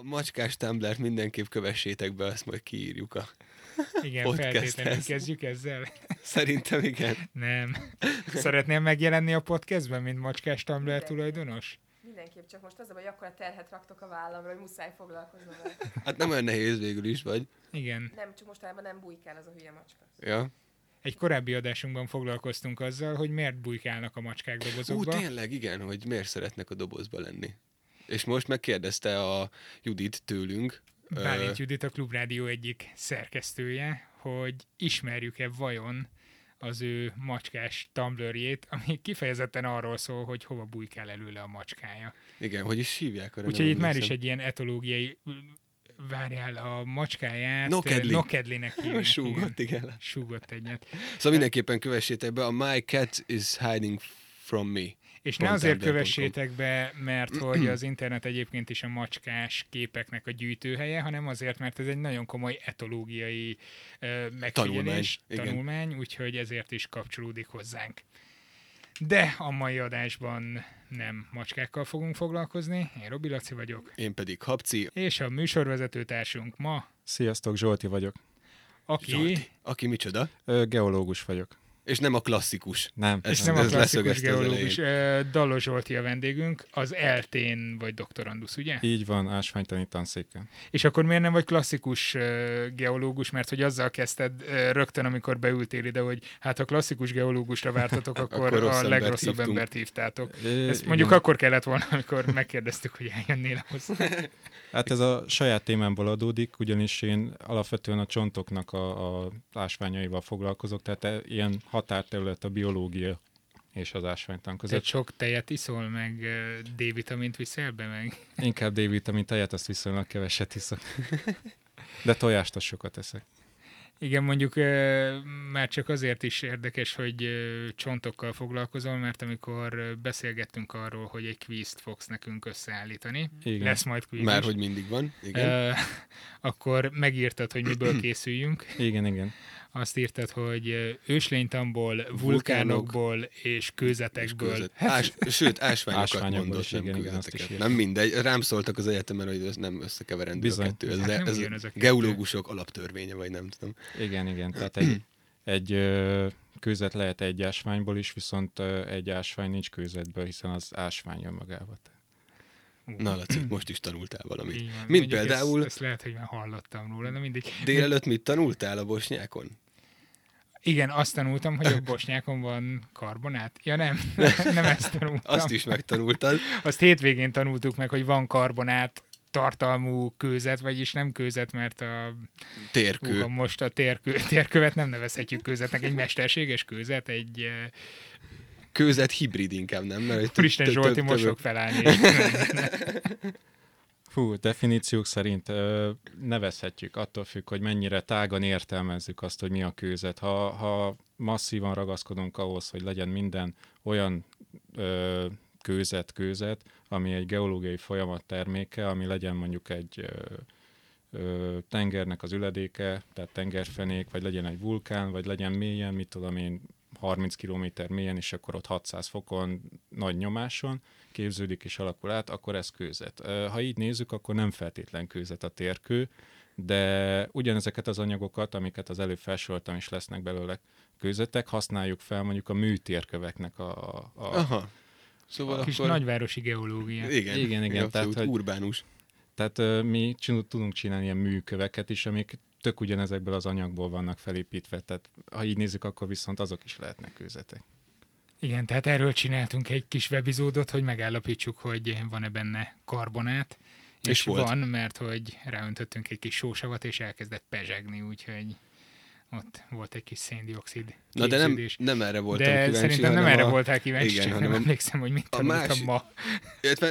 A macskás Tumblr-t mindenképp kövessétek be, azt majd kiírjuk a Igen, Podcasthez. feltétlenül kezdjük ezzel. Szerintem igen. Nem. Szeretnél megjelenni a podcastben, mint macskás Tumblr tulajdonos? Mindenképp csak most az a baj, akkor a terhet raktok a vállamra, hogy muszáj foglalkoznom vele. Hát nem olyan nehéz végül is, vagy? Igen. Nem, csak mostanában nem bujkál az a hülye macska. Ja. Egy korábbi adásunkban foglalkoztunk azzal, hogy miért bujkálnak a macskák Ú, dobozokba. tényleg, igen, hogy miért szeretnek a dobozba lenni. És most megkérdezte a Judit tőlünk, Bálint Judit, a Klubrádió egyik szerkesztője, hogy ismerjük-e vajon az ő macskás Tumblrjét, ami kifejezetten arról szól, hogy hova bujkál előle a macskája. igen, hogy is hívják. Úgyhogy itt már is egy ilyen etológiai, várjál, a macskáját Nokedli. Nokedlinek hívják. Súgott, igen. igen. Súgott egyet. Szóval mindenképpen kövessétek be a My Cat is Hiding from Me. És ne azért kövessétek be, mert hogy az internet egyébként is a macskás képeknek a gyűjtőhelye, hanem azért, mert ez egy nagyon komoly etológiai ö, megfigyelés, Tanulmány, tanulmány, úgyhogy ezért is kapcsolódik hozzánk. De a mai adásban nem macskákkal fogunk foglalkozni, én Robi Laci vagyok, Én pedig Habci, és a műsorvezető társunk ma, Sziasztok, Zsolti vagyok. aki Zsolti. Aki micsoda? Ö, geológus vagyok. És nem a klasszikus. Nem, Ez- és nem a ez klasszikus leszögezte az geológus, ö, Dallos Zsolti a vendégünk, az eltén vagy doktorandusz, ugye? így van, ásványtani tanszéken. És akkor miért nem vagy klasszikus geológus, mert hogy azzal kezdted rögtön, amikor beültél ide, hogy hát ha klasszikus geológusra vártatok, akkor, Akkor a legrosszabb hívtunk. embert hívtátok. Ö, Ezt igen. mondjuk akkor kellett volna, amikor megkérdeztük, hogy eljönnél hozzá. Hát ez a saját témámból adódik, ugyanis én alapvetően a csontoknak a, a ásványaival foglalkozok, tehát e- ilyen határterület a biológia és az ásványtan Tehát között. sok tejet iszol, meg D-vitamint viszel be, meg Inkább D-vitamin tejet, azt viszonylag keveset iszok. De tojást azt sokat eszek. Igen, mondjuk már csak azért is érdekes, hogy csontokkal foglalkozol, mert amikor beszélgettünk arról, hogy egy kvízt fogsz nekünk összeállítani, Igen. lesz majd kvíz Már is, hogy mindig van. Igen. ö, akkor megírtad, hogy miből készüljünk. Igen, igen. Azt írtad, hogy őslénytamból, vulkánokból és kőzetekből. Között. Ás, sőt, ásványokat Ásványokból mondott, is, nem igen, igen, kőzeteket. írtam. Nem mindegy. Rám szóltak az egyetemen, hogy ez nem összekeverendő Bizony. a kettő. Ez, Hát nem ez a a kettő. geológusok alaptörvénye, vagy nem tudom. Igen, igen. Tehát egy, egy kőzet lehet egy ásványból is, viszont egy ásvány nincs kőzetből, hiszen az ásvány önmagával. Na, Laci, most is tanultál valamit. van. Mint például Ezt, ezt lehet, hogy már hallottam róla, de mindig. délelőtt mit tanultál a bosnyákon? Igen, azt tanultam, hogy a bosnyákon van karbonát. Ja nem, nem ezt tanultam. Azt is megtanultad. Azt hétvégén tanultuk meg, hogy van karbonát tartalmú kőzet, vagyis nem kőzet, mert a, Térkő. Uha, most a térkő, térkövet nem nevezhetjük kőzetnek, egy mesterséges kőzet, egy uh, Kőzet hibrid inkább, nem? Mert Úristen Zsolti most fog felállni. Fú, definíciók szerint ö, nevezhetjük, attól függ, hogy mennyire tágan értelmezzük azt, hogy mi a kőzet. Ha, ha masszívan ragaszkodunk ahhoz, hogy legyen minden olyan ö, kőzet, kőzet, ami egy geológiai folyamat terméke, ami legyen mondjuk egy ö, ö, tengernek az üledéke, tehát tengerfenék, vagy legyen egy vulkán, vagy legyen mélyen, mit tudom én, 30 km mélyen, és akkor ott 600 fokon nagy nyomáson képződik és alakul át, akkor ez kőzet. Ha így nézzük, akkor nem feltétlen kőzet a térkő, de ugyanezeket az anyagokat, amiket az előbb felsoroltam, és lesznek belőle kőzetek, használjuk fel mondjuk a műtérköveknek a... a Aha. Szóval a kis akkor... nagyvárosi geológia. Igen, Igen, igen, tehát, hogy- urbánus. Tehát mi csin- tudunk csinálni ilyen műköveket is, amik tök ugyanezekből az anyagból vannak felépítve. Tehát ha így nézzük, akkor viszont azok is lehetnek kőzetek. Igen, tehát erről csináltunk egy kis webizódot, hogy megállapítsuk, hogy van-e benne karbonát. És, És volt. van, mert hogy ráöntöttünk egy kis sósavat, és elkezdett pezsegni, úgyhogy ott volt egy kis széndiokszid Na de nem, nem erre voltam de kíváncsi, szerintem nem erre a... voltál kíváncsi, igen, csak nem a- emlékszem, hogy mit a tanultam másik- ma. Illetve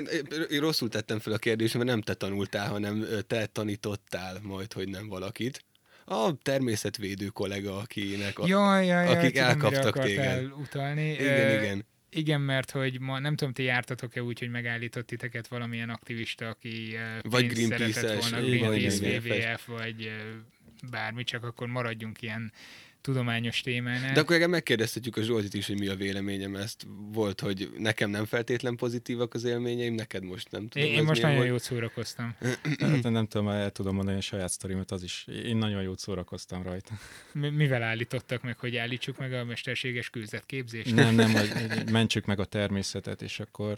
én rosszul tettem fel a kérdést, mert nem te tanultál, hanem ö, te tanítottál majd, hogy nem valakit. A természetvédő kollega, akinek a... Jaj, jaj, jaj, akik elkaptak téged. utalni. Igen, Ö, igen. Igen, mert hogy ma nem tudom, ti jártatok-e úgy, hogy megállított titeket valamilyen aktivista, aki eh, Vagy Greenpeace-es, volna, Greenpeace. WWF, vagy eh, bármi, csak akkor maradjunk ilyen tudományos témánál. De akkor megkérdeztetjük a Zsoltit is, hogy mi a véleményem. Ezt volt, hogy nekem nem feltétlen pozitívak az élményeim, neked most nem tudom. én, én most nagyon volt. jót szórakoztam. Hát nem tudom, el tudom mondani a saját sztorimat, az is. Én nagyon jót szórakoztam rajta. Mi- Mivel állítottak meg, hogy állítsuk meg a mesterséges kőzetképzést? Nem, nem, hogy mentsük meg a természetet, és akkor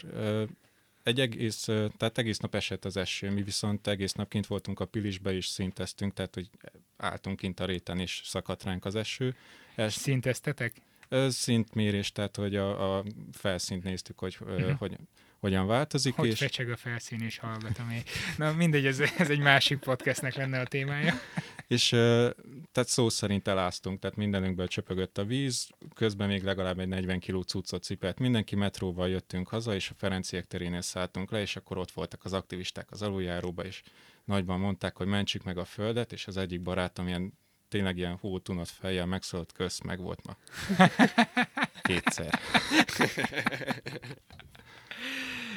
egy egész, tehát egész nap esett az eső, mi viszont egész nap kint voltunk a pilisbe, és szinteztünk, tehát hogy álltunk kint a réten, és szakadt ránk az eső. Ez, Szinteztetek? ez szintmérés, tehát hogy a, a felszínt néztük, hogy, Mhm. hogy hogyan változik, Hogy és fecseg a felszín és hallgatom én. Na mindegy, ez, ez egy másik podcastnek lenne a témája. És tehát szó szerint eláztunk, tehát mindenünkből csöpögött a víz, közben még legalább egy 40 kg cuccot cipelt. Mindenki metróval jöttünk haza, és a Ferenciek terénél szálltunk le, és akkor ott voltak az aktivisták az aluljáróba, és nagyban mondták, hogy mentsük meg a földet, és az egyik barátom ilyen tényleg ilyen hótunott fejjel megszólott kösz, meg volt ma. Kétszer.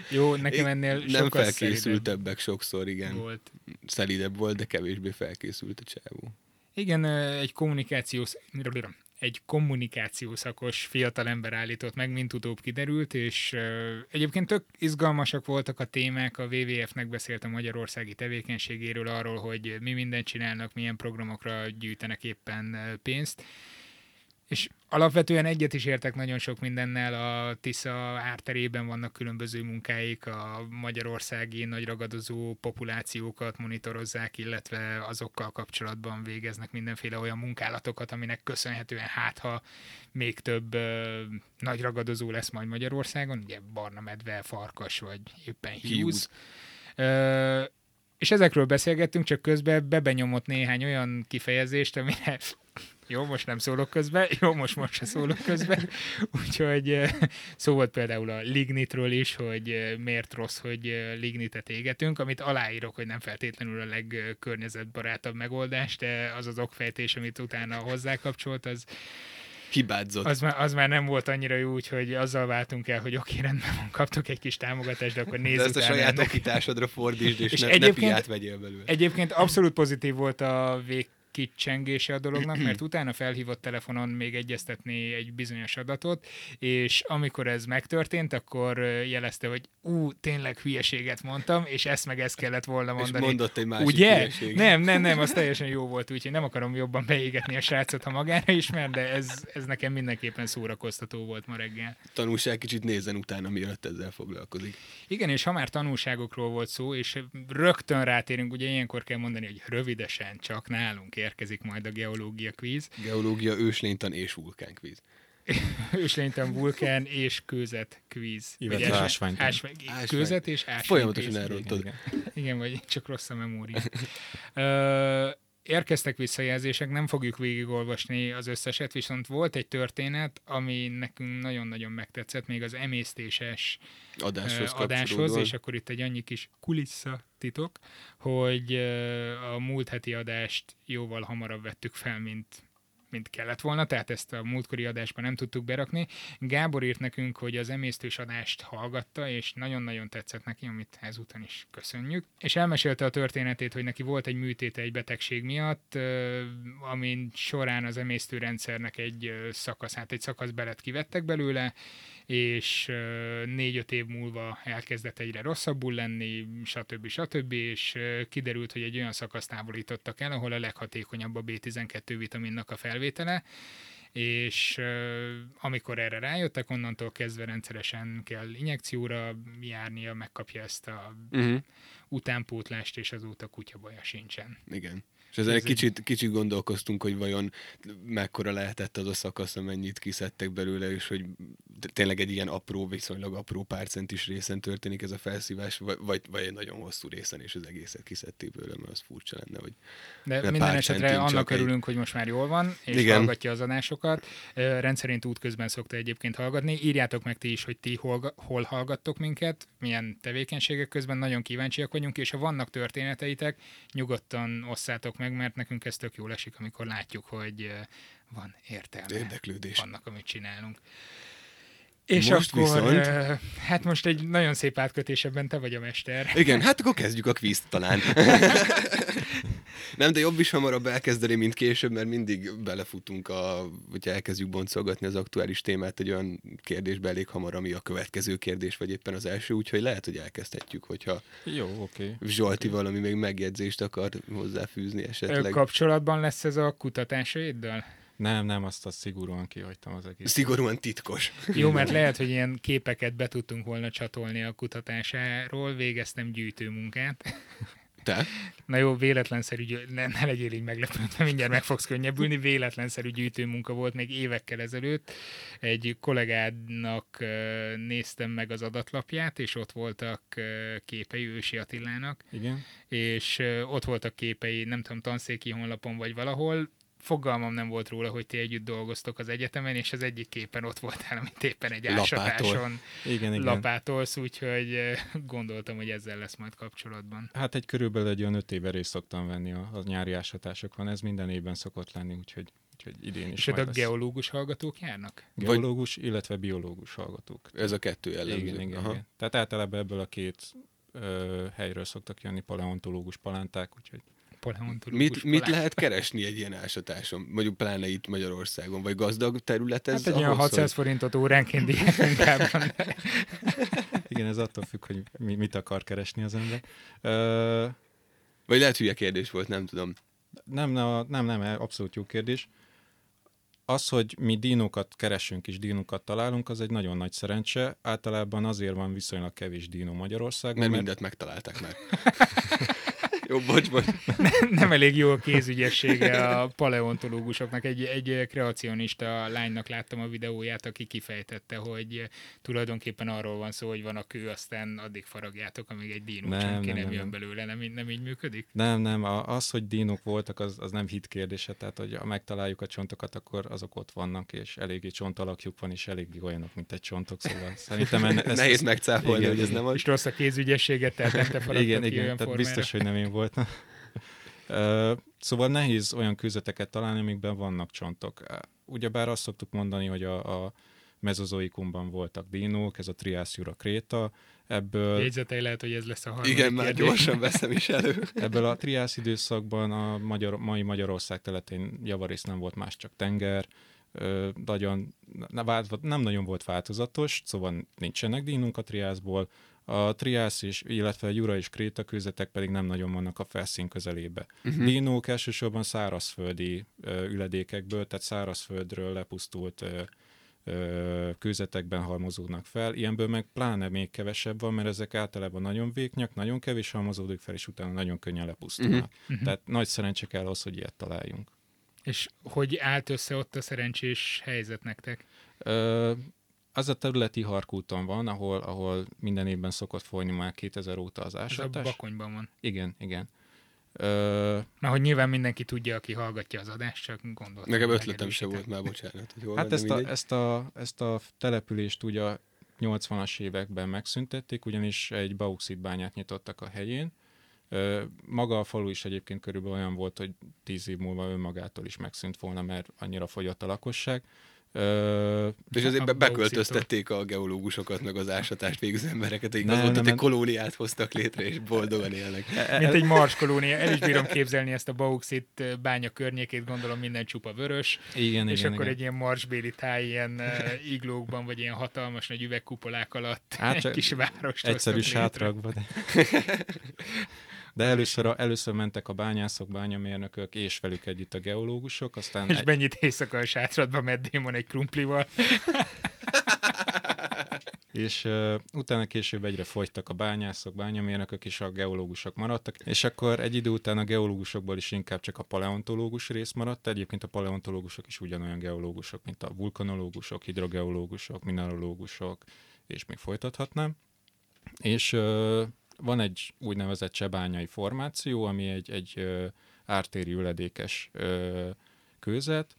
Jó, nekem ennél Nem sokkal felkészültebbek sokszor, igen. volt. Szelidebb volt, de kevésbé felkészült a csávó. Igen, egy kommunikációs, egy kommunikációszakos fiatalember állított meg, mint utóbb kiderült, és ö, egyébként tök izgalmasak voltak a témák, a WWF-nek beszélt a magyarországi tevékenységéről, arról, hogy mi mindent csinálnak, milyen programokra gyűjtenek éppen pénzt, és alapvetően egyet is értek nagyon sok mindennel, a Tisza árterében vannak különböző munkáik, a magyarországi nagy ragadozó populációkat monitorozzák, illetve azokkal kapcsolatban végeznek mindenféle olyan munkálatokat, aminek köszönhetően hát, ha még több ö, nagy ragadozó lesz majd Magyarországon, ugye barna medve, farkas vagy éppen hiúz. Hiúz. Ö, és ezekről beszélgettünk, csak közben bebenyomott néhány olyan kifejezést, amire jó, most nem szólok közben, jó, most most se szólok közben. Úgyhogy eh, szó volt például a lignitről is, hogy eh, miért rossz, hogy eh, lignitet égetünk, amit aláírok, hogy nem feltétlenül a legkörnyezetbarátabb megoldás, de az az okfejtés, amit utána hozzákapcsolt, az, Hibázott. az, már, az már nem volt annyira jó, úgyhogy azzal váltunk el, hogy oké, rendben van, kaptok egy kis támogatást, de akkor nézz de ezt a saját ennek. okításodra fordítsd, és, És ne, ne egyébként- piát vegyél belőle. Egyébként abszolút pozitív volt a végkicsengése a dolognak, mert utána felhívott telefonon még egyeztetni egy bizonyos adatot, és amikor ez megtörtént, akkor jelezte, hogy ú, tényleg hülyeséget mondtam, és ezt meg ezt kellett volna És mondani. mondott egy másik Ugye? Nem, nem, nem, az teljesen jó volt, úgyhogy nem akarom jobban beégetni a srácot, ha magára ismer, de ez, ez nekem mindenképpen szórakoztató volt ma reggel. Tanulság kicsit nézzen utána, mielőtt ezzel foglalkozik. Igen, és ha már tanulságokról volt szó, és rögtön rátérünk, ugye ilyenkor kell mondani, hogy rövidesen csak nálunk érkezik majd a geológia kvíz. Geológia, őslénytan és vulkánkvíz. Őslénytan vulkán és kőzet kvíz. Illetve ásványtan. ásvány, Ásvány. Kőzet és ásvány Folyamatosan kvíz. elrontod. Igen. Vagy csak rossz a memória. Ö, érkeztek visszajelzések, nem fogjuk végigolvasni az összeset, viszont volt egy történet, ami nekünk nagyon-nagyon megtetszett, még az emésztéses Adáshoz, adáshoz, és akkor itt egy annyi kis kulissza titok, hogy a múlt heti adást jóval hamarabb vettük fel, mint mint kellett volna, tehát ezt a múltkori adásban nem tudtuk berakni. Gábor írt nekünk, hogy az emésztős adást hallgatta, és nagyon-nagyon tetszett neki, amit ezúton is köszönjük. És elmesélte a történetét, hogy neki volt egy műtéte egy betegség miatt, amin során az emésztőrendszernek egy szakaszát, egy szakaszbelet kivettek belőle, és négy-öt év múlva elkezdett egyre rosszabbul lenni, stb. stb. és kiderült, hogy egy olyan szakaszt távolítottak el, ahol a leghatékonyabb a B12 vitaminnak a felvétele, és amikor erre rájöttek, onnantól kezdve rendszeresen kell injekcióra járnia, megkapja ezt a Uh-huh. utánpótlást, és azóta kutyabaja sincsen. Igen. És ezen Ez egy kicsit, kicsit gondolkoztunk, hogy vajon mekkora lehetett az a szakasz, amennyit kiszedtek belőle, és hogy tényleg egy ilyen apró, viszonylag apró pár centis részen történik ez a felszívás, vagy, vagy, egy nagyon hosszú részen, és az egészet kiszedték belőle, mert az furcsa lenne, hogy De De minden esetre annak csak egy- örülünk, hogy most már jól van, és Igen. Hallgatja az adásokat. Rendszerint útközben szokta egyébként hallgatni. Írjátok meg ti is, hogy ti hol, hol hallgattok minket, milyen tevékenységek közben, nagyon kíváncsiak vagyunk, és ha vannak történeteitek, nyugodtan osszátok meg, mert nekünk ez tök jól esik, amikor látjuk, hogy van értelme érdeklődés. annak, amit csinálunk. És Most akkor, viszont- hát most egy nagyon szép átkötés ebben te vagy a mester. Igen, hát akkor kezdjük a kvízt talán. Nem, de jobb is hamarabb elkezdeni, mint később, mert mindig belefutunk, a, hogyha elkezdjük boncolgatni az aktuális témát egy olyan kérdésbe elég hamar, ami a következő kérdés, vagy éppen az első, úgyhogy lehet, hogy elkezdhetjük, hogyha Jó, oké. Okay. Zsolti valami még megjegyzést akar hozzáfűzni Ö, esetleg. Kapcsolatban lesz ez a kutatásaiddal? Nem, nem, azt, azt szigorúan kihagytam az egész. Szigorúan titkos. Jó, mert lehet, hogy ilyen képeket be tudtunk volna csatolni a kutatásáról, végeztem gyűjtőmunkát. Te? Na jó, véletlenszerű, gyű- ne, ne legyél így meglepődve, mindjárt meg fogsz könnyebbülni, véletlenszerű gyűjtőmunka volt még évekkel ezelőtt. Egy kollégádnak néztem meg az adatlapját, és ott voltak képei Ősi Attilának, Igen? és ott voltak képei, nem tudom, tanszéki honlapon vagy valahol, fogalmam nem volt róla, hogy ti együtt dolgoztok az egyetemen, és az egyik képen ott voltál, amit éppen egy ásatáson Igen, igen. lapátolsz, úgyhogy eh, gondoltam, hogy ezzel lesz majd kapcsolatban. Hát egy körülbelül egy olyan öt éve részt szoktam venni a, a nyári ásatásokon, ez minden évben szokott lenni, úgyhogy, úgyhogy idén is És oda geológus hallgatók járnak? Geológus, illetve biológus hallgatók. Ez a kettő jellemző. Igen, igen, Aha. igen. Tehát általában ebből a két ö, helyről szoktak jönni paleontológus palánták, úgyhogy Paleontológus Mit, mit lehet keresni egy ilyen ásatáson? Mondjuk pláne itt Magyarországon, vagy gazdag terület ez? Hát egy olyan ahhoz, 600 forintot óránként diákmunkában. igen, ez attól függ, hogy mi, mit akar keresni az ember. Ö, Vagy lehet hülye kérdés volt, nem tudom. nem, nem, nem, nem, abszolút jó kérdés. Az, hogy mi dinókat keresünk és dinókat találunk, az egy nagyon nagy szerencse. Általában azért van viszonylag kevés dinó Magyarországon, Mert mert, mindent megtalálták már. Jó, bocs, bocs. nem elég jó a kézügyessége a paleontológusoknak. Egy, egy kreacionista lánynak láttam a videóját, aki kifejtette, hogy tulajdonképpen arról van szó, hogy van a kő, aztán addig faragjátok, amíg egy dínó Nem, nem, nem, nem, nem, jön nem. belőle. Nem, így- nem így működik? Nem, nem, az, hogy dinók voltak, az, az nem hit kérdése, tehát hogy ha megtaláljuk a csontokat, akkor azok ott vannak, és eléggé csontalakjuk van, és eléggé olyanok, mint egy csontok, szóval szerintem enne, ezt, Nehéz megcáfolni, hogy ez nem az. És rossz a kézügyességet, tehát nem te igen, ki igen, olyan tehát biztos, hogy nem én voltam. Ö, szóval nehéz olyan kőzeteket találni, amikben vannak csontok. Ugyebár azt szoktuk mondani, hogy a, a mezozoikumban voltak dinók, ez a Triászjura kréta, ebből, Jegyzetei lehet, hogy ez lesz a harmadik Igen, már kérdés. gyorsan veszem is elő. ebből a triász időszakban a magyar, mai Magyarország területén javarészt nem volt más, csak tenger, Ö, nagyon, nem nagyon volt változatos, szóval nincsenek dínunk a triászból, a triász és, illetve a jura és kréta kőzetek pedig nem nagyon vannak a felszín közelébe. Uh-huh. Dínók elsősorban szárazföldi ö, üledékekből, tehát szárazföldről lepusztult ö, ö, kőzetekben halmozódnak fel. Ilyenből meg pláne még kevesebb van, mert ezek általában nagyon vékonyak, nagyon kevés halmozódik fel, és utána nagyon könnyen lepusztulnak. Uh-huh. Tehát nagy szerencse kell az, hogy ilyet találjunk. És hogy állt össze ott a szerencsés helyzet nektek? Ö, az a területi Harkúton van, ahol, ahol minden évben szokott folyni már 2000 óta az Ez a ásatás. Bakonyban van. Igen, igen. Ö, Na, hogy nyilván mindenki tudja, aki hallgatja az adást, csak gondoltam. Nekem ötletem se volt már, bocsánat. Hogy hol hát ezt a, ezt, a, ezt a települést ugye a 80-as években megszüntették, ugyanis egy bauxitbányát nyitottak a helyén. Ö, Maga a falu is egyébként körülbelül olyan volt, hogy tíz év múlva önmagától is megszűnt volna, mert annyira fogyott a lakosság. Ö, És azért a be- beköltöztették a geológusokat, meg az ásatást végző embereket, akik Nem, az volt, nem, hogy egy kolóniát hoztak létre, és boldogan élnek. Mint egy mars kolónia. El is bírom képzelni ezt a bauxit bánya környékét, gondolom minden csupa vörös, igen, és igen, akkor igen. egy ilyen marsbéli táj, ilyen uh, iglókban, vagy ilyen hatalmas nagy üvegkupolák alatt Hát egy kis várost Egyszerű hoztak létre. sátrakba. De, először, a, először mentek a bányászok, bányamérnökök, és velük együtt a geológusok, aztán És egy, mennyit éjszaka a sátradba Matt Damon egy krumplival. és uh, utána később egyre fogytak a bányászok, bányamérnökök, és a geológusok maradtak, és akkor egy idő után a geológusokból is inkább csak a paleontológus rész maradt, egyébként a paleontológusok is ugyanolyan geológusok, mint a vulkanológusok, hidrogeológusok, mineralógusok, és még folytathatnám. És ö, van egy úgynevezett csebányai formáció, ami egy, egy ártéri üledékes kőzet,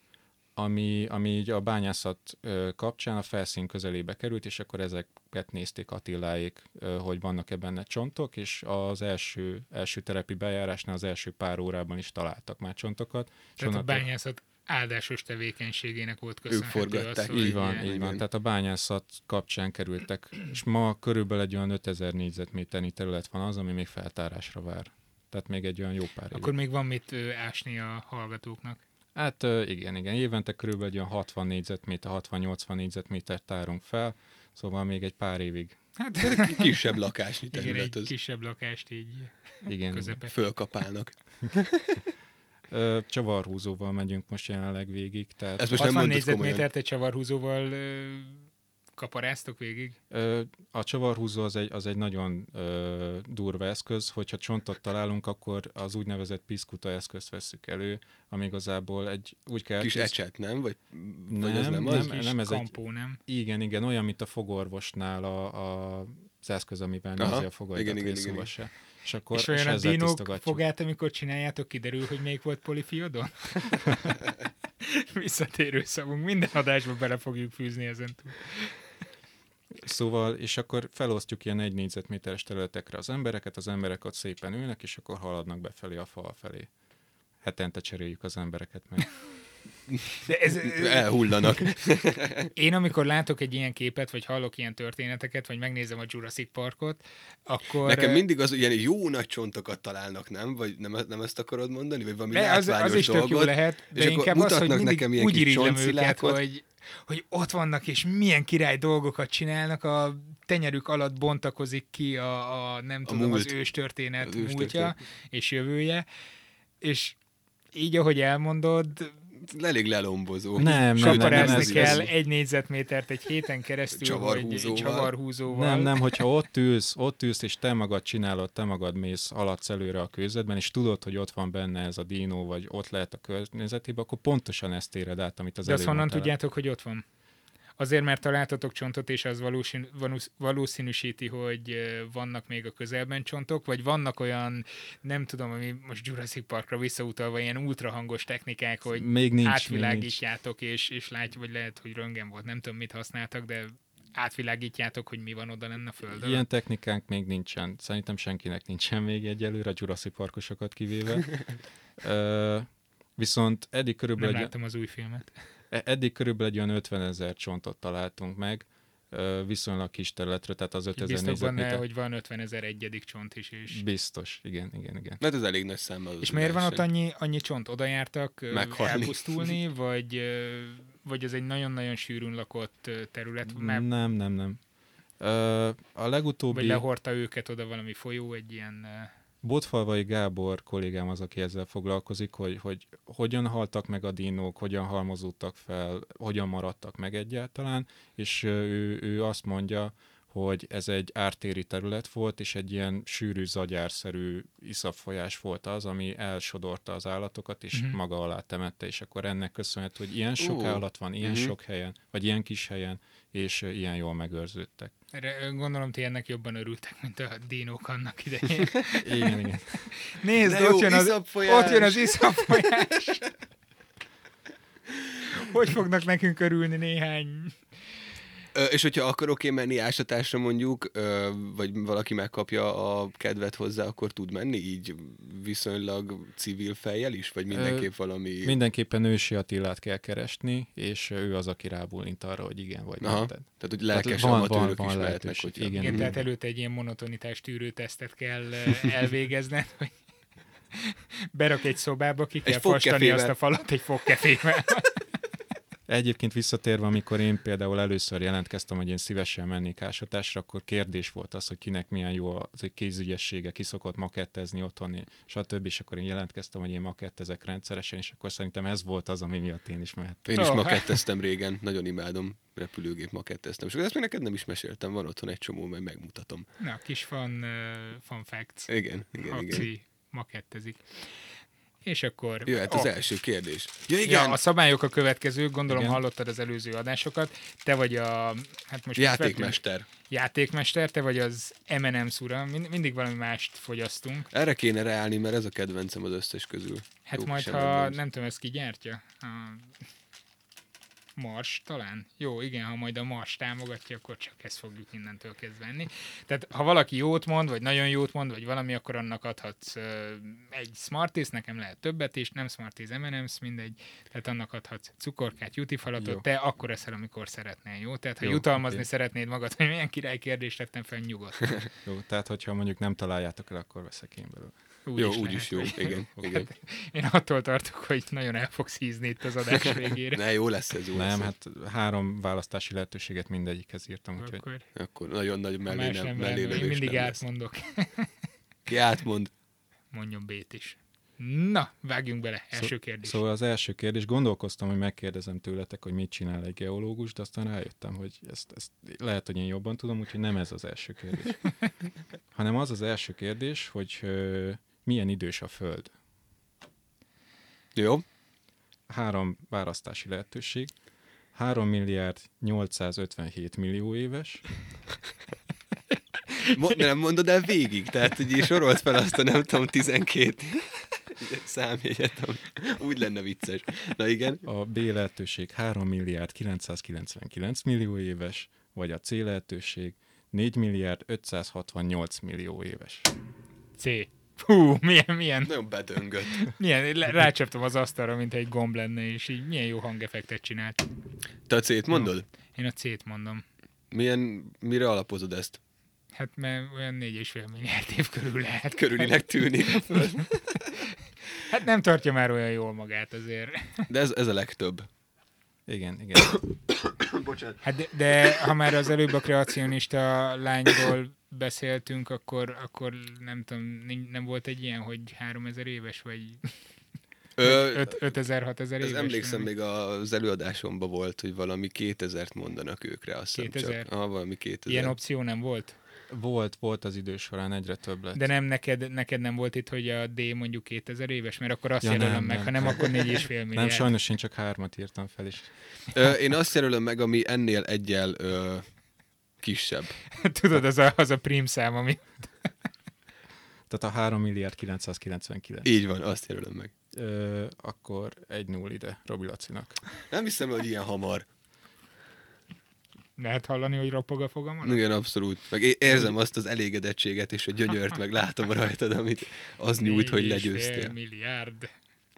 ami, ami így a bányászat kapcsán a felszín közelébe került, és akkor ezeket nézték Attiláék, hogy vannak-e benne csontok, és az első, első terepi bejárásnál az első pár órában is találtak már csontokat. Tehát a bányászat áldásos tevékenységének volt Ők köszönhető forgatták. az, így van, ilyen- így van. Igen. Tehát a bányászat kapcsán kerültek, és ma körülbelül egy olyan 5000 négyzetméternyi terület van az, ami még feltárásra vár. tehát még egy olyan jó pár. Akkor még van mit ásni a hallgatóknak. Hát igen, igen, évente körülbelül egy olyan 60 négyzetméter, 60-80 négyzetmétert tárunk fel, szóval még egy pár évig. Hát Kisebb lakásnyi igen, terület, egy az kisebb lakást így Igen, igen. közepet. fölkapálnak. Csavarhúzóval megyünk most jelenleg végig, tehát Ez most nem 60 mondod komolyan. négyzetmétert egy csavarhúzóval kaparáztok végig? A csavarhúzó az egy, az egy nagyon ö, durva eszköz, hogyha csontot találunk, akkor az úgynevezett piszkuta eszközt vesszük elő, ami igazából egy úgy kell Kis ecset, nem? Vagy, vagy Nem, az nem, nem, az? Kis nem, ez egy- kampó, nem? Igen, igen, olyan, mint a fogorvosnál a, a, az eszköz, amivel nézi a fogaidat igen, igen, igen, részulva És akkor és olyan a ezzel dinók fogát, amikor csináljátok, kiderül, hogy melyik volt polifiodon? Visszatérő szavunk. Minden adásba bele fogjuk fűzni ezen túl. Szóval, és akkor felosztjuk ilyen egy négyzetméteres területekre az embereket, az emberek ott szépen ülnek, és akkor haladnak befelé a fal felé. Hetente cseréljük az embereket meg. De ez, Elhullanak. én amikor látok egy ilyen képet, vagy hallok ilyen történeteket, vagy megnézem a Jurassic Parkot, akkor... Nekem mindig az, ilyen jó nagy csontokat találnak, nem? Vagy nem, nem ezt akarod mondani? Vagy valami De az, az is tök jó dolgot? lehet, és de akkor inkább az, hogy mindig nekem ilyen úgy irigylem őket, hogy, hogy ott vannak, és milyen király dolgokat csinálnak, a tenyerük alatt bontakozik ki a, a nem A tudom, múlt. az őstörténet Az múltja őstörténet. és jövője, és így, ahogy elmondod, Elég lelombozó. Nem, nem, nem, nem, ez- kell ez- egy négyzetmétert egy héten keresztül, Csavarhúzóval. Hogy csavarhúzóval. Nem, nem, hogyha ott ülsz, ott ülsz, és te magad csinálod, te magad mész, alatsz előre a kőzetben, és tudod, hogy ott van benne ez a dínó, vagy ott lehet a környezetében, akkor pontosan ezt éred át, amit az De azt honnan tudjátok, hogy ott van? Azért, mert találtatok csontot, és az valósin, valósz- valószínűsíti, hogy vannak még a közelben csontok, vagy vannak olyan, nem tudom, ami most Jurassic Parkra visszautalva, ilyen ultrahangos technikák, hogy Még nincs, még nincs. átvilágítjátok, és, és látj, vagy lehet, hogy röngen volt, nem tudom, mit használtak, de átvilágítjátok, hogy mi van oda lenne a Földön. Ilyen technikánk még nincsen. Szerintem senkinek nincsen még egyelőre, a Jurassic Parkosokat kivéve. Ö, viszont eddig nem körülbelül, egy, láttam az új filmet. E- eddig körülbelül egy olyan 50 ezer csontot találtunk meg, viszonylag kis területre, tehát az 5000 Biztos benne, hogy van 50 ezer egyedik csont is, és... Biztos, igen, igen, igen. Hát ez elég nagy szám. Az És miért van ott annyi, annyi csont? Oda jártak Meghalni. elpusztulni, vagy, vagy ez egy nagyon-nagyon sűrűn lakott terület, mert, Nem, nem, nem. A legutóbbi... vagy lehordta őket oda valami folyó, egy ilyen... Botfalvai Gábor kollégám az, aki ezzel foglalkozik, hogy, hogy hogyan haltak meg a dinók, hogyan halmozódtak fel, hogyan maradtak meg egyáltalán, és ő, ő azt mondja, hogy ez egy ártéri terület volt, és egy ilyen sűrű, zagyárszerű iszapfolyás volt az, ami elsodorta az állatokat, és Mhm. uh-huh. maga alá temette, és akkor ennek köszönhető, hogy ilyen sok Ó. állat van, ilyen Mhm. uh-huh. sok helyen, vagy ilyen kis helyen, és ilyen jól megőrződtek. Erre gondolom, ti ennek jobban örültek, mint a dinók annak idején. Igen, igen. Nézd, De jó, ott jön, az, ott jön az iszapfolyás. Hogy fognak nekünk örülni néhány... És hogyha akarok én menni ásatásra mondjuk, vagy valaki megkapja a kedvet hozzá, akkor tud menni így viszonylag civil fejjel is? Vagy mindenképp valami... Mindenképpen ősi Attilát kell keresni, és ő az, aki rábólint arra, hogy igen vagy Aha. nem. Tehát Tehát, hogy Tehát lelkes van- van- amatőrök van is lehetnek, lehetőség, hogyha... igen. Igen, tehát előtte egy ilyen monotonitás tűrő tesztet kell elvégezned, hogy berak egy szobába, ki kell fastani fogkefével. azt a falat egy fogkefével. Egyébként visszatérve, amikor én például először jelentkeztem, hogy én szívesen mennék ásatásra, akkor kérdés volt az, hogy kinek milyen jó az egy kézügyessége, ki szokott makettezni otthon, stb. És akkor én jelentkeztem, hogy én makettezek rendszeresen, és akkor szerintem ez volt az, ami miatt én is mehettem. Én is hát. maketteztem régen, nagyon imádom, repülőgép maketteztem. És ezt még neked nem is meséltem, van otthon egy csomó, majd megmutatom. Na, kis fun, uh, fun facts. Igen, igen, igen. Haci makettezik. És akkor... Jöhet az Oh. első kérdés. Ja, igen! Ja, a szabályok a következők, gondolom Igen. hallottad az előző adásokat. Te vagy a, hát most Játékmester. játékmester, te vagy az M&M's ura, Mind, mindig valami mást fogyasztunk. Erre kéne reálni, mert ez a kedvencem az összes közül. Hát Jó majd, ha nem tudom, ezt ki gyártja? A Mars talán? Jó, igen, ha majd a Mars támogatja, akkor csak ezt fogjuk innentől kezdve venni. Tehát ha valaki jót mond, vagy nagyon jót mond, vagy valami, akkor annak adhatsz ö, egy Smarties, nekem lehet többet is, nem Smarties, M&M's, mindegy. Tehát annak adhatsz cukorkát, jutifalatot, Jó. te akkor eszel, amikor szeretnél, jó? Tehát ha Jó, jutalmazni oké. szeretnéd magad, hogy milyen király kérdést tettem fel, nyugodt. Jó, tehát hogyha mondjuk nem találjátok el, akkor veszek én belőle. Úgy Jó, is úgy lehet, is jó. hogy- Igen, igen. Én attól tartok, hogy nagyon el fogsz hízni itt az adás végére. Ne, jó lesz ez, jó Nem, lesz. hát három választási lehetőséget mindegyikhez írtam, úgyhogy Akkor Akkor nagyon nagy a mellé nem, nem mellé. Én mindig nem átmondok. Ki átmond? Mondjon B-t is. Na, vágjunk bele. Első kérdés. Szóval az első kérdés, gondolkoztam, hogy megkérdezem tőletek, hogy mit csinál egy geológus, de aztán rájöttem, hogy ezt, ezt lehet, hogy én jobban tudom, úgyhogy nem ez az első kérdés. Hanem az az első kérdés, hogy ö, milyen idős a Föld. Jó. Három választási lehetőség. 3 milliárd 857 millió éves, Mo- nem mondod el végig, tehát hogy sorolt fel azt a nem tudom, 12 számjegyet, úgy lenne vicces. Na igen. a B lehetőség 3 milliárd 999 millió éves, vagy a C lehetőség 4 milliárd 568 millió éves. C. Hú, milyen, milyen, Nagyon bedöngött. milyen, rácsaptam az asztalra, mint egy gomb lenne, és így milyen jó hangeffektet csinált. Te a C-t mondod? Én a C-t mondom. Milyen, mire alapozod ezt? Hát mert olyan négy és fél milliárd év körül lehet. Körülinek tűnik. Hát nem tartja már olyan jól magát azért. De ez, ez a legtöbb. Igen, igen. Bocsánat. Hát de, de ha már az előbb a kreacionista lányról beszéltünk, akkor, akkor nem tudom, nem volt egy ilyen, hogy 3000 éves, vagy Ö, 5000-6000 éves? ez emlékszem, nem? még az előadásomban volt, hogy valami 2000-t mondanak őkre, azt hiszem 2000? csak. Ah, valami 2000. Ilyen opció nem volt? Volt, volt az idő során egyre több lett. De nem neked, neked nem volt itt, hogy a D mondjuk 2000 éves, mert akkor azt ja, jelölöm nem, meg, nem. ha nem, akkor 4,5 milliárd. Nem, sajnos én csak hármat írtam fel is. Ö, én azt jelölöm meg, ami ennél egyel ö, kisebb. Tudod, az a, az a prim szám, ami... Tehát a 3 milliárd 999. Így van, azt jelölöm meg. Ö, akkor egy null ide Robi Lacinak. Nem hiszem, hogy ilyen hamar. Lehet hallani, hogy ropog a fogamon? Igen, abszolút. Meg é- érzem azt az elégedettséget és a gyönyört, meg látom rajtad, amit az nyújt, hogy 4,5 legyőztél. milliárd.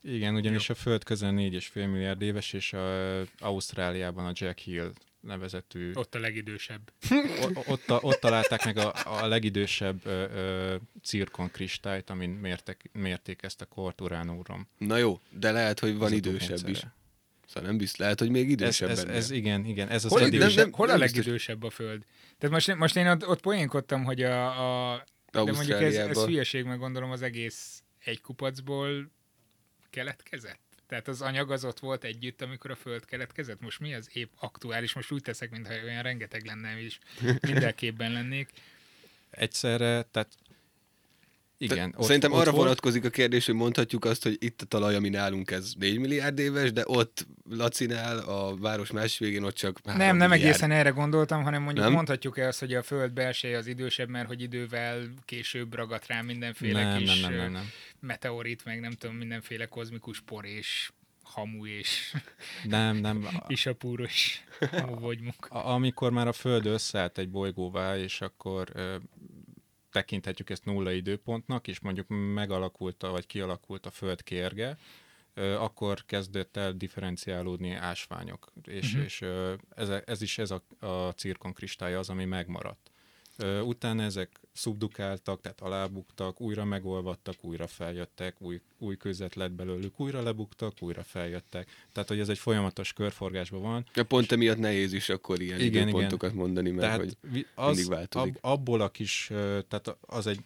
Igen, ugyanis a Föld közel 4,5 milliárd éves, és a, Ausztráliában a Jack Hill nevezetű, Ott a legidősebb. o- ott, ta- ott találták meg a, a legidősebb ö, ö, cirkonkristályt, amin mértek, mérték ezt a kort uránórom. Na jó, de lehet, hogy van idősebb is. Szóval nem biztos, lehet, hogy még Ez, idősebb ez, benne. ez, igen, igen, ez az Hol, nem- nem- hol a nem biztos. legidősebb a Föld? Tehát most, most én ott, ott poénkodtam, hogy a, a de mondjuk ez, ez hülyeség, meg gondolom az egész egy kupacból keletkezett. Tehát az anyag az ott volt együtt, amikor a Föld keletkezett. Most mi az épp aktuális? Most úgy teszek, mintha olyan rengeteg lenne, és minden képben lennék. Egyszerre, tehát igen. Igen, Szerintem arra volt- vonatkozik a kérdés, hogy mondhatjuk azt, hogy itt a talaj, ami nálunk ez 4 milliárd éves, de ott Lacinál, a város más végén ott csak 3 Nem, nem milliárd. egészen erre gondoltam, hanem mondjuk Nem? mondhatjuk-e azt, hogy a Föld belseje az idősebb, mert hogy idővel később ragadt rá mindenféle nem, kis nem, nem, nem, nem. Meteorit, meg nem tudom, mindenféle kozmikus por és hamu és Nem, nem. A- hamuvogymuk. A- amikor már a Föld összeállt egy bolygóvá, és akkor ö, tekinthetjük ezt nulla időpontnak, és mondjuk megalakult, a- vagy kialakult a Föld kérge, ö, akkor kezdett el differenciálódni ásványok, és, Mhm. és ö, ez, ez is ez a, a cirkonkristály az, ami megmaradt. Ö, Utána ezek szubdukáltak, tehát alábuktak, újra megolvadtak, újra feljöttek, új, új közet lett belőlük, újra lebuktak, újra feljöttek. Tehát, hogy ez egy folyamatos körforgásban van, Ja, pont emiatt nehéz is akkor ilyen Igen, igen. mondani, mert tehát hogy vi- mindig az, változik. ab, abból a kis, tehát az egy,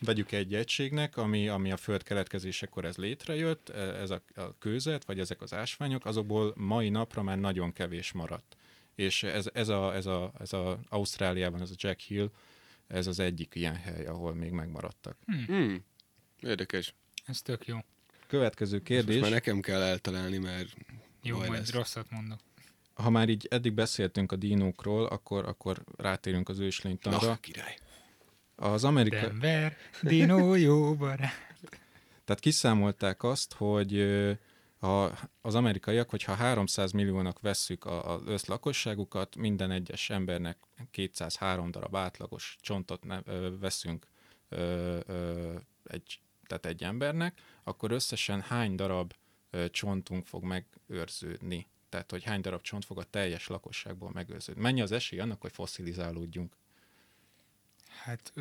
vegyük egy egységnek, ami, ami a föld keletkezésekor ez létrejött, e- ez a, a kőzet, vagy ezek az ásványok, azokból mai napra már nagyon kevés maradt. És ez, ez, a, ez, a, ez a Ausztráliában, ez a Jack Hill, ez az egyik ilyen hely, ahol még megmaradtak. Hmm. Érdekes. Ez tök jó. Következő Most kérdés, már nekem kell eltalálni, mert Jó, majd lesz. rosszat mondok. ha már így eddig beszéltünk a dinókról, akkor, akkor rátérünk az őslénytanra. Na, király. Az Amerika... Denver, Dino jó barát. Tehát kiszámolták azt, hogy ha az amerikaiak, hogyha 300 milliónak vesszük az összlakosságukat, minden egyes embernek 203 darab átlagos csontot ne, ö, veszünk ö, ö, egy, tehát egy embernek, akkor összesen hány darab ö, csontunk fog megőrződni? Tehát, hogy hány darab csont fog a teljes lakosságból megőrződni. Mennyi az esély annak, hogy fosszilizálódjunk? Hát,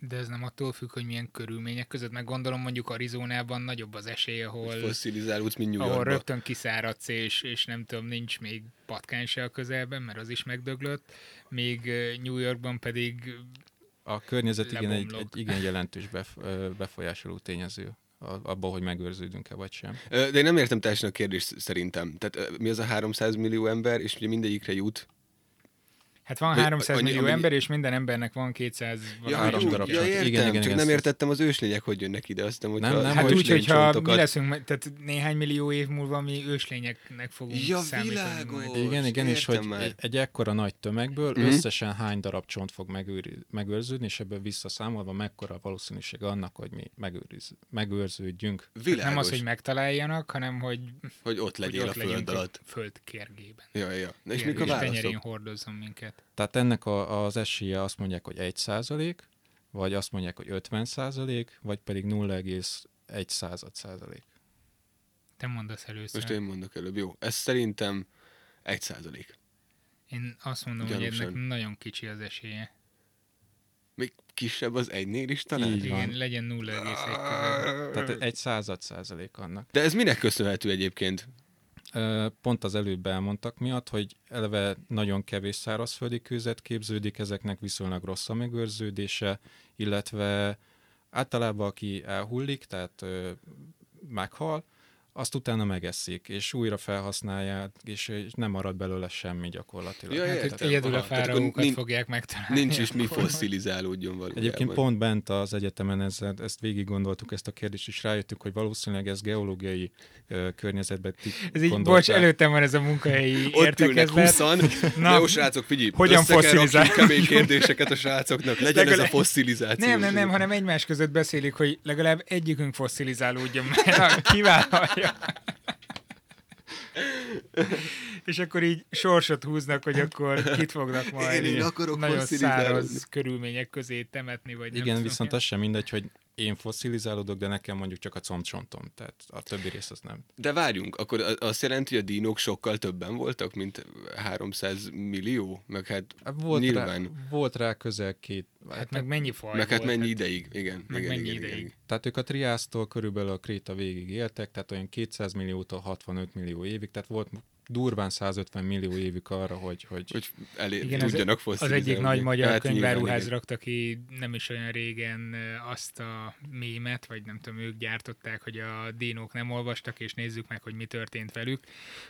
de ez nem attól függ, hogy milyen körülmények között, meg gondolom mondjuk Arizonában nagyobb az esély, ahol, Fosszilizálódsz, mint New ahol rögtön kiszáradsz, és, és nem tudom, nincs még patkány se a közelben, mert az is megdöglött, még New Yorkban pedig A környezet igen egy, egy igen jelentős bef, befolyásoló tényező a- abban, hogy megőrződünk-e vagy sem. De én nem értem teljesen a kérdést szerintem. Tehát mi az a 300 millió ember, és ugye mindegyikre jut? Hát van Vagy 300 annyi- millió amennyi- ember, és minden embernek van 200 Ja, Három darab ja, csont. értem, Igen, igen, csak igen, nem értettem az őslények, hogy jönnek ide. Hogyha Nem, nem, a Hát hogy úgy, hogyha mi őslénycsontokat- leszünk, tehát néhány millió év múlva mi őslényeknek fogunk Ja, számítani. majd. Igen, igen, és hogy már. egy, ekkora nagy tömegből Mhm. összesen hány darab csont fog megőri, megőrződni, és ebből visszaszámolva mekkora a valószínűség annak, hogy mi megőriz, megőrződjünk. Világos, Nem az, hogy megtaláljanak, hanem hogy, hogy ott hogy legyél ott a föld alatt. föld kérgében. Ja, ja. És Igen, mik a válaszok? hordozzon minket. Tehát ennek a, az esélye azt mondják, hogy 1 százalék, vagy azt mondják, hogy 50 százalék, vagy pedig 0,1 század százalék. Te mondasz először. Most én mondok előbb. Jó, ez szerintem egy százalék. Én azt mondom, Gyanúsan. hogy ennek nagyon kicsi az esélye. Még kisebb az egynél is talán? Így van. Igen, legyen 0,1 között. Tehát egy század százalék annak. De ez minek köszönhető egyébként? Pont az előbb elmondtak miatt, hogy eleve nagyon kevés szárazföldi kőzet képződik, ezeknek viszonylag rossz a megőrződése, illetve általában aki elhullik, tehát meghal, azt utána megeszik, és újra felhasználják, és, és nem marad belőle semmi gyakorlatilag. Ja, Hát értem. egyedül a Aha, fáraókat nin- fogják megtalálni. Nincs is mi fosszilizálódjon valójában. Egyébként pont bent az egyetemen ezzel, ezt végig gondoltuk ezt a kérdést, és rájöttünk, hogy valószínűleg ez geológiai ö, környezetben ti Ez így, gondolták. bocs, előttem van ez a munkahelyi Ott ülnek értekezlet. 20 Na, jó srácok, figyelj, hogyan fosszilizálódjunk? kemény kérdéseket a srácoknak, legyen ez a Legalább- fosszilizáció. Nem, nem, nem, hanem egymás között beszélik, hogy legalább egyikünk fosszilizálódjon, mert ha kivállalja. És akkor így sorsot húznak, hogy akkor kit fognak majd Én- én akarok nagyon száraz körülmények közé temetni, vagy nem Igen, tudom viszont az sem mindegy, hogy én fosszilizálódok, de nekem mondjuk csak a combcsontom, tehát a többi rész az nem. De várjunk, akkor azt jelenti, hogy a dinók sokkal többen voltak, mint 300 millió? Meg hát Volt, rá, nyilván. volt rá közel két, Hát meg mennyi faj Meg hát volt, mennyi ideig? Igen, Meg igen, mennyi igen, ideig? igen. tehát ők a triásztól körülbelül a Kréta végig éltek, tehát olyan 200 milliótól 65 millió évig, tehát volt durván 150 millió évük arra, hogy, hogy, Hogy elé, Igen, az, tudjanak az fosszilizálni. egyik nagy magyar Hát nyilván, könyváruház igen. rakta ki nem is olyan régen ö, azt a mémet, vagy nem tudom, ők gyártották, hogy a dinók nem olvastak, és nézzük meg, hogy mi történt velük.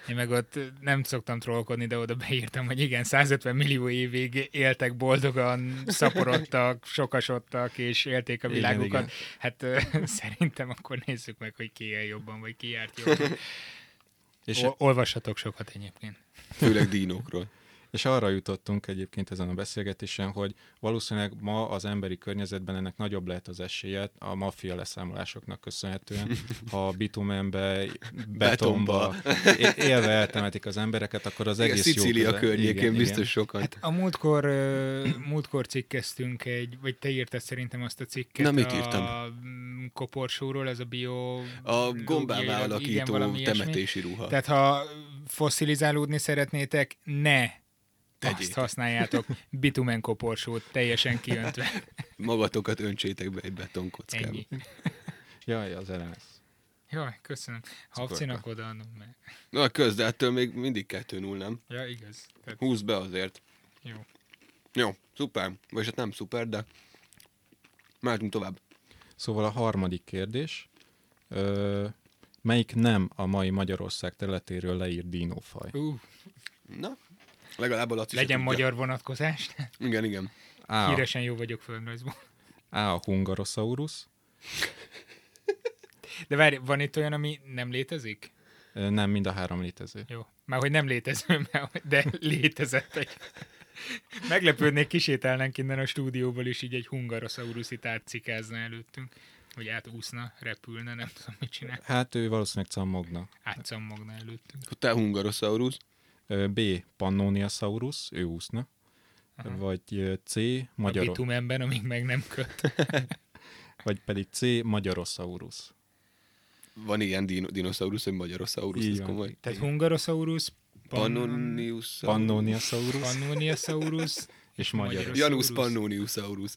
Én meg ott nem szoktam trollkodni, de oda beírtam, hogy igen, 150 millió évig éltek boldogan, szaporodtak, sokasodtak, és élték a Igen, világukat. igen. Hát ö, szerintem akkor nézzük meg, hogy ki él jobban, vagy ki járt jobban. És, Ol- olvassatok sokat egyébként. Főleg dinókról. és arra jutottunk egyébként ezen a beszélgetésen, hogy valószínűleg ma az emberi környezetben ennek nagyobb lehet az esélye a maffia leszámolásoknak köszönhetően, ha bitumenbe, betonba, élve eltemetik az embereket, akkor az Igen, egész jó Szicília köze- környékén igen, biztos igen. sokan. Hát a múltkor, múltkor cikkeztünk egy, vagy te írtad szerintem azt a cikket Na, mit a írtam? mm, koporsóról, ez a bio... A gombává igen, alakító valami ilyesmi. temetési ruha. Tehát ha fosszilizálódni szeretnétek, ne Tegyétek. azt használjátok, bitumen koporsót, teljesen kiöntve. Magatokat öntsétek be egy betonkockába. Ennyi. Jaj, az LMS. Jaj, köszönöm. Habcinak odaadom meg. Na, köz, de ettől még mindig 2 0 nem? Ja, igaz. Tehát, Húz be azért. jó. Jó, szuper. Vagy hát nem szuper, de mehetünk tovább. Szóval a harmadik kérdés. Ö, melyik nem a mai Magyarország területéről leírt dinófaj? Uh, Na, legalább a Laci legyen tudja. magyar vonatkozás. Igen, igen. A. Híresen jó vagyok földrajzból. A. a Hungarosaurus, De várj, van itt olyan, ami nem létezik? Nem mind a három létező. Jó. Már hogy nem létező, de létezett egy. Meglepődnék, kisétálnánk innen a stúdióból, és így egy hungarosaurus itt átcikázna előttünk. Hogy átúszna, repülne, nem tudom, mit csinál. Hát ő valószínűleg cammogna. Átcammogna előttünk. Te Hungarosaurus. B. Pannoniasaurus, ő úszna. Aha. Vagy C. A Magyar, bitumenben, amíg meg nem köt. vagy pedig C. Magyarosaurus. Van ilyen dino, dinoszaurusz, hogy Magyarosaurus, Így ez van. komoly. Tehát hungarosaurus, Pannonius. Pannoniasaurus. pannoniasaurus, És magyar. Magyaros. Janus Saurus. Pannoniusaurus.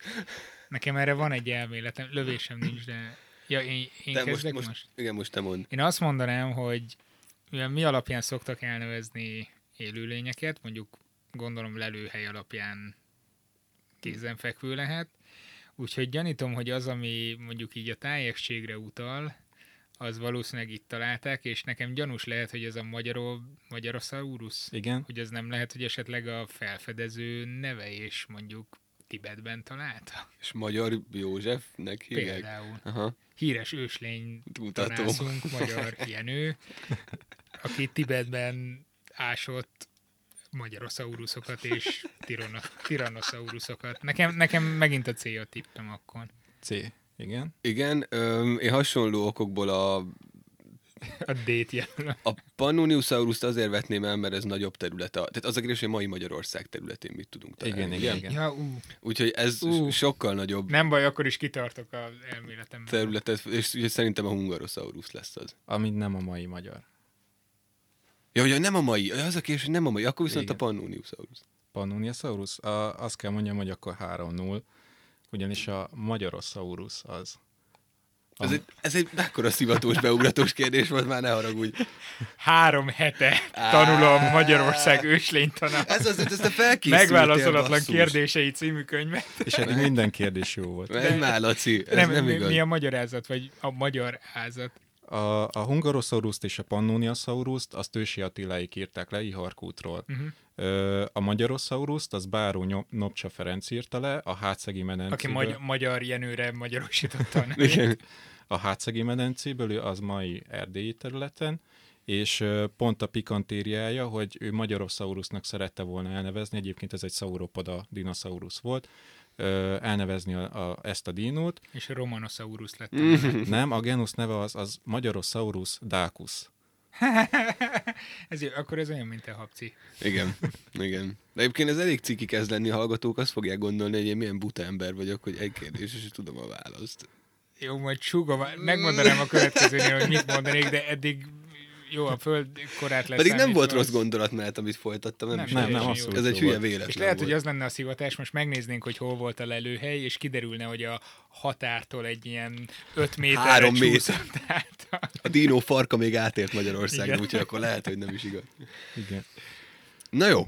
Nekem erre van egy elméletem, lövésem nincs, de... Ja, én, én De most, kezdek most, most? igen, most te mond. Én azt mondanám, hogy mi alapján szoktak elnevezni élőlényeket, mondjuk gondolom lelőhely alapján kézenfekvő lehet, úgyhogy gyanítom, hogy az, ami mondjuk így a tájegségre utal, az valószínűleg itt találták, és nekem gyanús lehet, hogy ez a magyaró, magyarosaurus, Igen, hogy ez nem lehet, hogy esetleg a felfedező neve és mondjuk Tibetben találta. És Magyar Józsefnek hívják. Például. Aha, Híres őslény mutató. tanászunk, magyar Jenő, aki Tibetben ásott magyaroszaurusokat és tirana, tirannoszaurusokat. Nekem, nekem megint a C a tippem akkor. C. Igen. Igen, öm, én hasonló okokból a, A jelöl. a Pannoniusaurust azért vetném el, mert ez nagyobb terület. A, tehát az a kérdés, hogy mai Magyarország területén mit tudunk találni. Igen, igen, igen. Ja, ú, Úgyhogy ez Ú. sokkal nagyobb nem baj, akkor is kitartok az elméletemben. területet, és ugye szerintem a Hungarosaurus lesz az. Ami nem a mai magyar. Ja, hogy nem a mai, az a kérdés, hogy nem a mai, akkor viszont Igen. a Pannoniusaurus. Pannoniusaurus? A, azt kell mondjam, hogy akkor 3-0, ugyanis a Magyarosaurus az. A, Ez egy, ez egy mekkora szivatós beugratós kérdés volt, már ne haragudj. Három hete tanulom Magyarország őslénytanát. Ez az, ezt a felkészültél, Megválaszolatlan kérdései című könyvet. és eddig minden kérdés jó volt. Menj már, Laci, ez Nem, nem, igaz. mi a magyarázat, vagy a magyar ázat? A, a Hungarosaurust és a Pannoniusaurust azt Ősi Attiláik írták le Iharkútról. Uh-huh. A Magyarosaurust az Báró Nyom- Nopcsa Ferenc írta le, a Hátszegi Aki medencéből. magy- magyar Jenőre magyarosította a nevét. A Hátszegi medencéből, az mai erdélyi területen, és pont a pikantériája, hogy ő Magyarosaurusnak szerette volna elnevezni, egyébként ez egy sauropoda dinoszaurusz volt, elnevezni a, a, ezt a dinót. És a Romanosaurus lett. Nem, a genus neve az, az Magyarosaurus dacus. ez jó, akkor ez olyan, mint a habci. Igen, igen. De egyébként ez elég ciki kezd lenni, a hallgatók azt fogják gondolni, hogy én milyen buta ember vagyok, hogy egy kérdés, és tudom a választ. Jó, majd sugom, megmondanám a következőnél, hogy mit mondanék, de eddig jó, a föld korát lesz. Pedig nem volt rossz gondolatmenet, amit folytattam, nem, Nem, is nem, nem, abszolút Ez egy hülye véletlen És lehet, volt. hogy az lenne a szivatás, most megnéznénk, hogy hol volt a lelőhely, és kiderülne, hogy a határtól egy ilyen 5 méterre Három méter. csúszott át. A dínó farka még átért Magyarországra, Igen. úgyhogy akkor lehet, hogy nem is igaz. Igen. Na jó,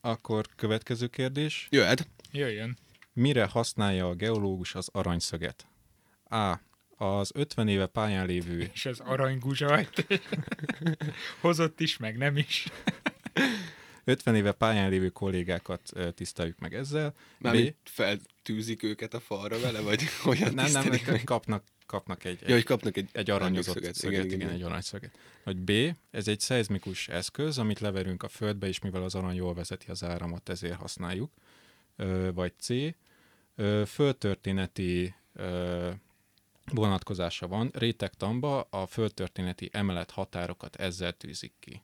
Akkor következő kérdés. jöhet. Jöjjön. Mire használja a geológus az aranyszöget? A. Az 50 éve pályán lévő És az aranyguzsajt hozott is, meg nem is. 50 éve pályán lévő kollégákat tiszteljük meg ezzel. Mármint feltűzik őket a falra vele, vagy hogyan nem, nem, meg? kapnak, kapnak egy, Ja, hogy kapnak egy, egy aranyozott szöget. szöget, szöget, igen, igen, egy aranyszöget. Vagy B, ez egy szeizmikus eszköz, amit leverünk a földbe, és mivel az arany jól vezeti az áramot, ezért használjuk. Ö, vagy C, ö, földtörténeti ö, vonatkozása van. Rétegtamba a földtörténeti emelet határokat ezzel tűzik ki.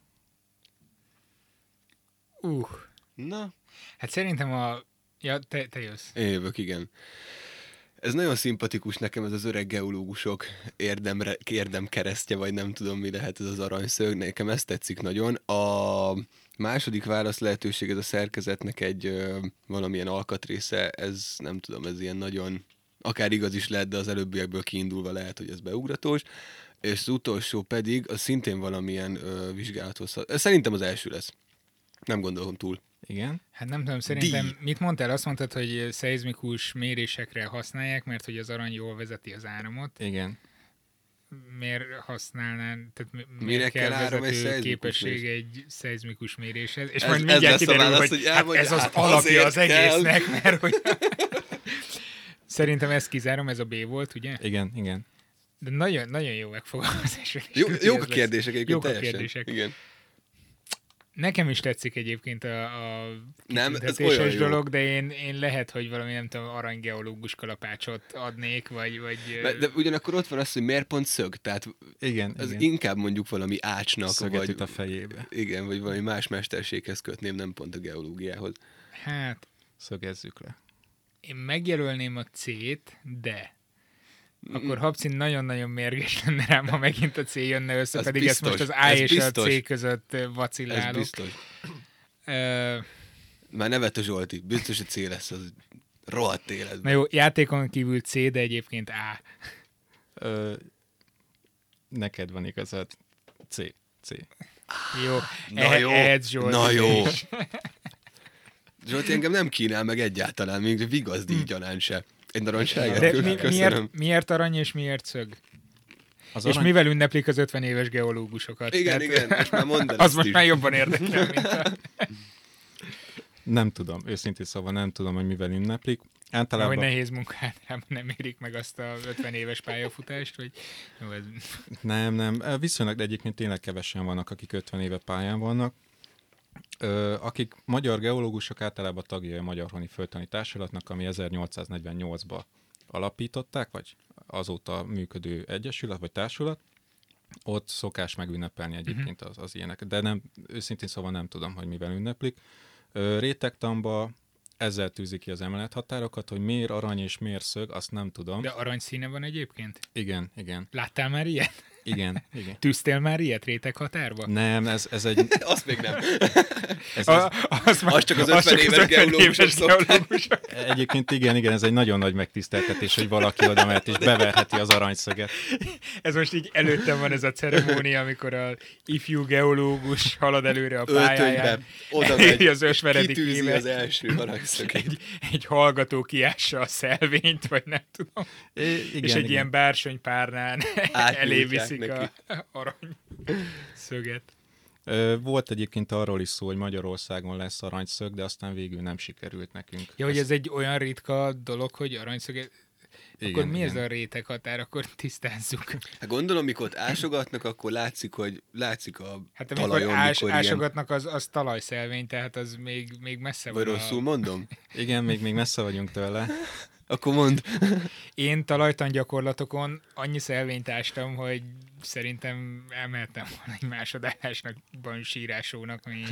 Uh, Na, hát szerintem a... Ja, te, te jössz. Én jövök, igen. Ez nagyon szimpatikus nekem, ez az öreg geológusok érdemre, érdemkeresztje, vagy nem tudom, mi lehet ez az aranyszög. Nekem ez tetszik nagyon. A második válasz lehetőség, ez a szerkezetnek egy ö, valamilyen alkatrésze, ez nem tudom, ez ilyen nagyon, akár igaz is lehet, de az előbbiekből kiindulva lehet, hogy ez beugratós. És az utolsó pedig, az szintén valamilyen ö, vizsgálathoz. Szerintem az első lesz. Nem gondolom túl. Igen? Hát nem tudom, szerintem Díj. mit mondtál? Azt mondtad, hogy szeizmikus mérésekre használják, mert hogy az arany jól vezeti az áramot. Igen. Miért használnál, tehát mi- Mire miért kell kell áram egy képesség egy szeizmikus méréshez? És Ez- majd ez mindjárt a kiderül, válasz, hogy, hogy hát ez az hát alapja azért az kell. egésznek, mert hogy... Szerintem ezt kizárom, ez a B volt, ugye? Igen, igen. De nagyon, nagyon jó megfogalmazás. Jó, jók a kérdések egyébként Jók a teljesen. kérdések. Igen. Nekem is tetszik egyébként a, a Nem, ez olyan jó. dolog, de én, én lehet, hogy valami, nem tudom, aranygeológus kalapácsot adnék, vagy... vagy De, de ugyanakkor ott van az, hogy miért pont szög, tehát Igen, az igen. inkább mondjuk valami ácsnak, Szöget vagy, a fejébe. igen, vagy valami más mesterséghez kötném, nem pont a geológiához. hát Szögezzük le. Én megjelölném a C-t, de akkor Habcin nagyon-nagyon mérges lenne rám, ha megint a C jönne össze, Ez pedig biztos, ezt most az A ez és biztos. a C között Ez vacillálok. biztos. Ö, Már nevet a Zsolti. Biztos, hogy C lesz az rohadt Na életben. jó, játékon kívül C, de egyébként A. Ö, neked van igazad. C. C. Jó, Na ehe- jó, ehetsz Zsolti. na jó. Zsolti engem nem kínál meg egyáltalán, még vigazdi gyanán se. Egy narancságet? De mi, miért, miért arany és miért szög? Az És arany- mivel ünneplik az 50 éves geológusokat? Igen, igen, most már mondd Az most is. már jobban érdekel, mint a... Nem tudom, őszintén szóval nem tudom, hogy mivel ünneplik. hogy Általában nehéz munkát nem érik meg azt a 50 éves pályafutást, vagy jó, ez... nem, nem. Viszonylag de egyébként tényleg kevesen vannak, akik 50 éve pályán vannak. Akik magyar geológusok általában tagjai a Magyar Honi Földtani Társulatnak, ami 1848-ban alapították, vagy azóta működő egyesület, vagy társulat. Ott szokás megünnepelni egyébként az, az ilyenek, de nem, őszintén szóval nem tudom, hogy mivel ünneplik. Rétegtamba ezzel tűzi ki az emelethatárokat, hogy miért arany és miért szög, azt nem tudom. De arany színe van egyébként? Igen, igen, Láttál már ilyet? Igen, igen. Tűztél már ilyet réteg határba? Nem, ez, ez egy... Azt még nem. Ez, ez, A, az, már- Az csak az 50 éves geológusok szokták. geológusok. egyébként igen, igen, ez egy nagyon nagy megtiszteltetés, hogy valaki oda mehet és beverheti az aranyszöget. Ez most így előttem van ez a ceremónia, amikor a ifjú geológus halad előre a pályáján. Oda megy, az ösveredi kitűzi kémet. az első aranyszöget. egy, egy hallgató kiássa a szelvényt, vagy nem tudom, É, igen, és egy igen. ilyen bársony párnán Viszik neki. a arany szöget. Volt egyébként arról is szó, hogy Magyarországon lesz aranyszög, de aztán végül nem sikerült nekünk. Ja, hogy Ezt- ez egy olyan ritka dolog, hogy aranyszöget... igen, akkor mi igen. ez a réteg határ? Akkor tisztázzuk. Hát gondolom, mikor ott ásogatnak, akkor látszik, hogy látszik a Hát amikor talajon, ás, mikor ilyen... ásogatnak, az, az talajszelvény, tehát az még, még messze Vagy van. rosszul mondom? Igen, még, még messze vagyunk tőle. Akkor mond. Én talajtan gyakorlatokon annyi szelvényt ástam, hogy szerintem elmehettem volna egy másodállásnak, sírásónak, ami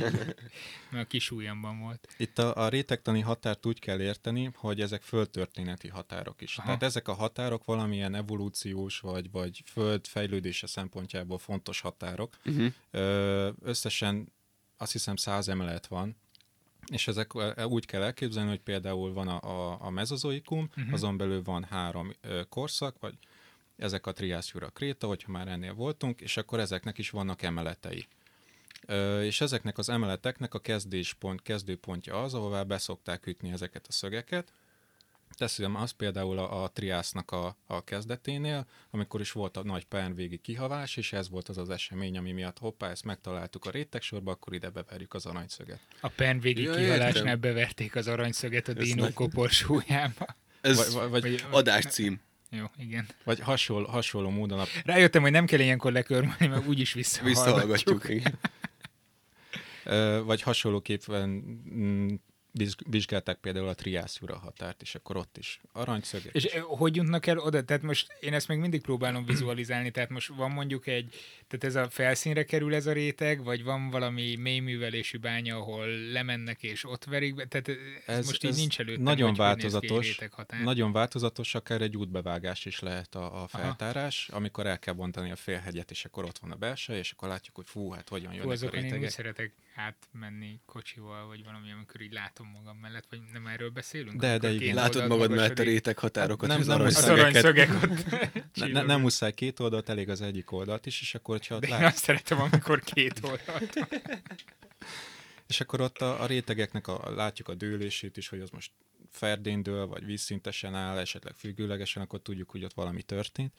mert a kis ujjamban volt. Itt a, a rétegtani határt úgy kell érteni, hogy ezek földtörténeti határok is. Aha. Tehát ezek a határok valamilyen evolúciós vagy, vagy föld fejlődése szempontjából fontos határok. Uh-huh. Összesen azt hiszem száz emelet van, és ezek ö, úgy kell elképzelni, hogy például van a, a, a mezozoikum, uh-huh. azon belül van három ö, korszak, vagy ezek a Triász Jura Kréta, hogyha már ennél voltunk, és akkor ezeknek is vannak emeletei. Ö, és ezeknek az emeleteknek a kezdéspont, kezdőpontja az, ahová beszokták ütni ezeket a szögeket. Teszem az például a, a Triásznak a, a kezdeténél, amikor is volt a nagy pernvégi kihavás, és ez volt az az esemény, ami miatt hoppá, ezt megtaláltuk a rétegsorba, akkor ide beverjük az aranyszöget. A penvégi Ja, kihalásnál értem. beverték az aranyszöget a dinó nagy- koporsójába. Ez Vagy, vagy, vagy, Vagy- adáscím. Jó, igen. vagy hasonló, hasonló módon a Rájöttem, hogy nem kell ilyenkor lekörmölni, mert úgyis visszahallgatjuk. Visszahallgatjuk. igen. Vagy hasonlóképpen mm, vizsgálták például a Triász Jura határt, és akkor ott is aranyszögek. És ö, hogy jutnak el oda? Tehát most én ezt még mindig próbálom vizualizálni, tehát most van mondjuk egy, tehát ez a felszínre kerül ez a réteg, vagy van valami mélyművelésű bánya, ahol lemennek és ott verik be, tehát ez, ez most így ez nincs előttem, nagyon változatos. Nagyon változatos, akár egy útbevágás is lehet a, a feltárás, amikor el kell bontani a félhegyet, és akkor ott van a belső, és akkor látjuk, hogy fú, hát hogyan jönnek a azokon én úgy rétegek. szeretek átmenni kocsival, vagy valami, amikor így látom magam mellett, vagy nem erről beszélünk? De, de igen. Látod magad mellett a réteg határokat, Nem- nem Az aranyszögeket. Ne, ne, nem muszáj két oldalt, elég az egyik oldalt is, és akkor, hogyha ott De én lát, azt szeretem, amikor két oldalt és akkor ott a, a rétegeknek a, látjuk a dőlését is, hogy az most ferdén dől, vagy vízszintesen áll, esetleg függőlegesen, akkor tudjuk, hogy ott valami történt.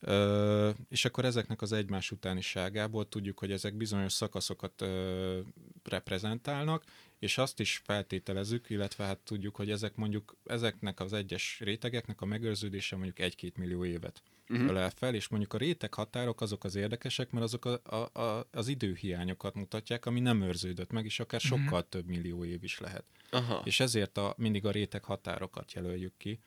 Ö, és akkor ezeknek az egymás utániságából tudjuk, hogy ezek bizonyos szakaszokat ö, reprezentálnak, és azt is feltételezzük, illetve hát tudjuk, hogy ezek mondjuk, ezeknek az egyes rétegeknek a megőrződése mondjuk egy-két millió évet uh-huh. ölel fel, és mondjuk a réteg határok azok az érdekesek, mert azok a, a, a, az időhiányokat mutatják, ami nem őrződött meg, és akár Mhm. sokkal több millió év is lehet. Aha. És ezért a, mindig a réteg határokat jelöljük ki,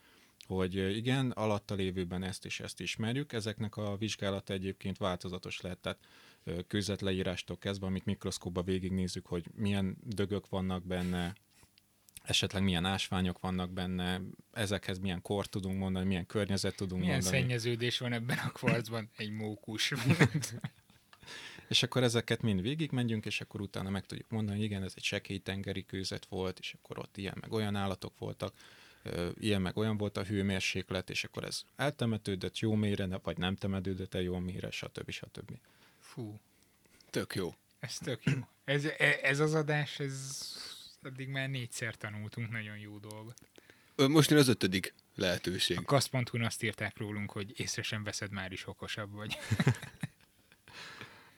hogy igen, alatta lévőben ezt és ezt ismerjük, ezeknek a vizsgálata egyébként változatos lehet, tehát kőzetleírástól kezdve, amit mikroszkóba végignézzük, hogy milyen dögök vannak benne, esetleg milyen ásványok vannak benne, ezekhez milyen kort tudunk mondani, milyen környezet tudunk Milyen mondani. szennyeződés van ebben a kvarcban? Egy mókus. És akkor ezeket mind végigmegyünk, és akkor utána meg tudjuk mondani, igen, ez egy sekély tengeri kőzet volt, és akkor ott ilyen meg olyan állatok voltak, ilyen meg olyan volt a hőmérséklet, és akkor ez eltemetődött jó mélyre, vagy nem temetődött el jó mélyre, stb. stb. Fú, Tök jó. ez tök jó. Ez, e- ez az adás, ez eddig már négyszer tanultunk nagyon jó dolgot. Most jön az ötödik lehetőség. A kasz.hu-n azt írták rólunk, hogy észre sem veszed, már is okosabb vagy.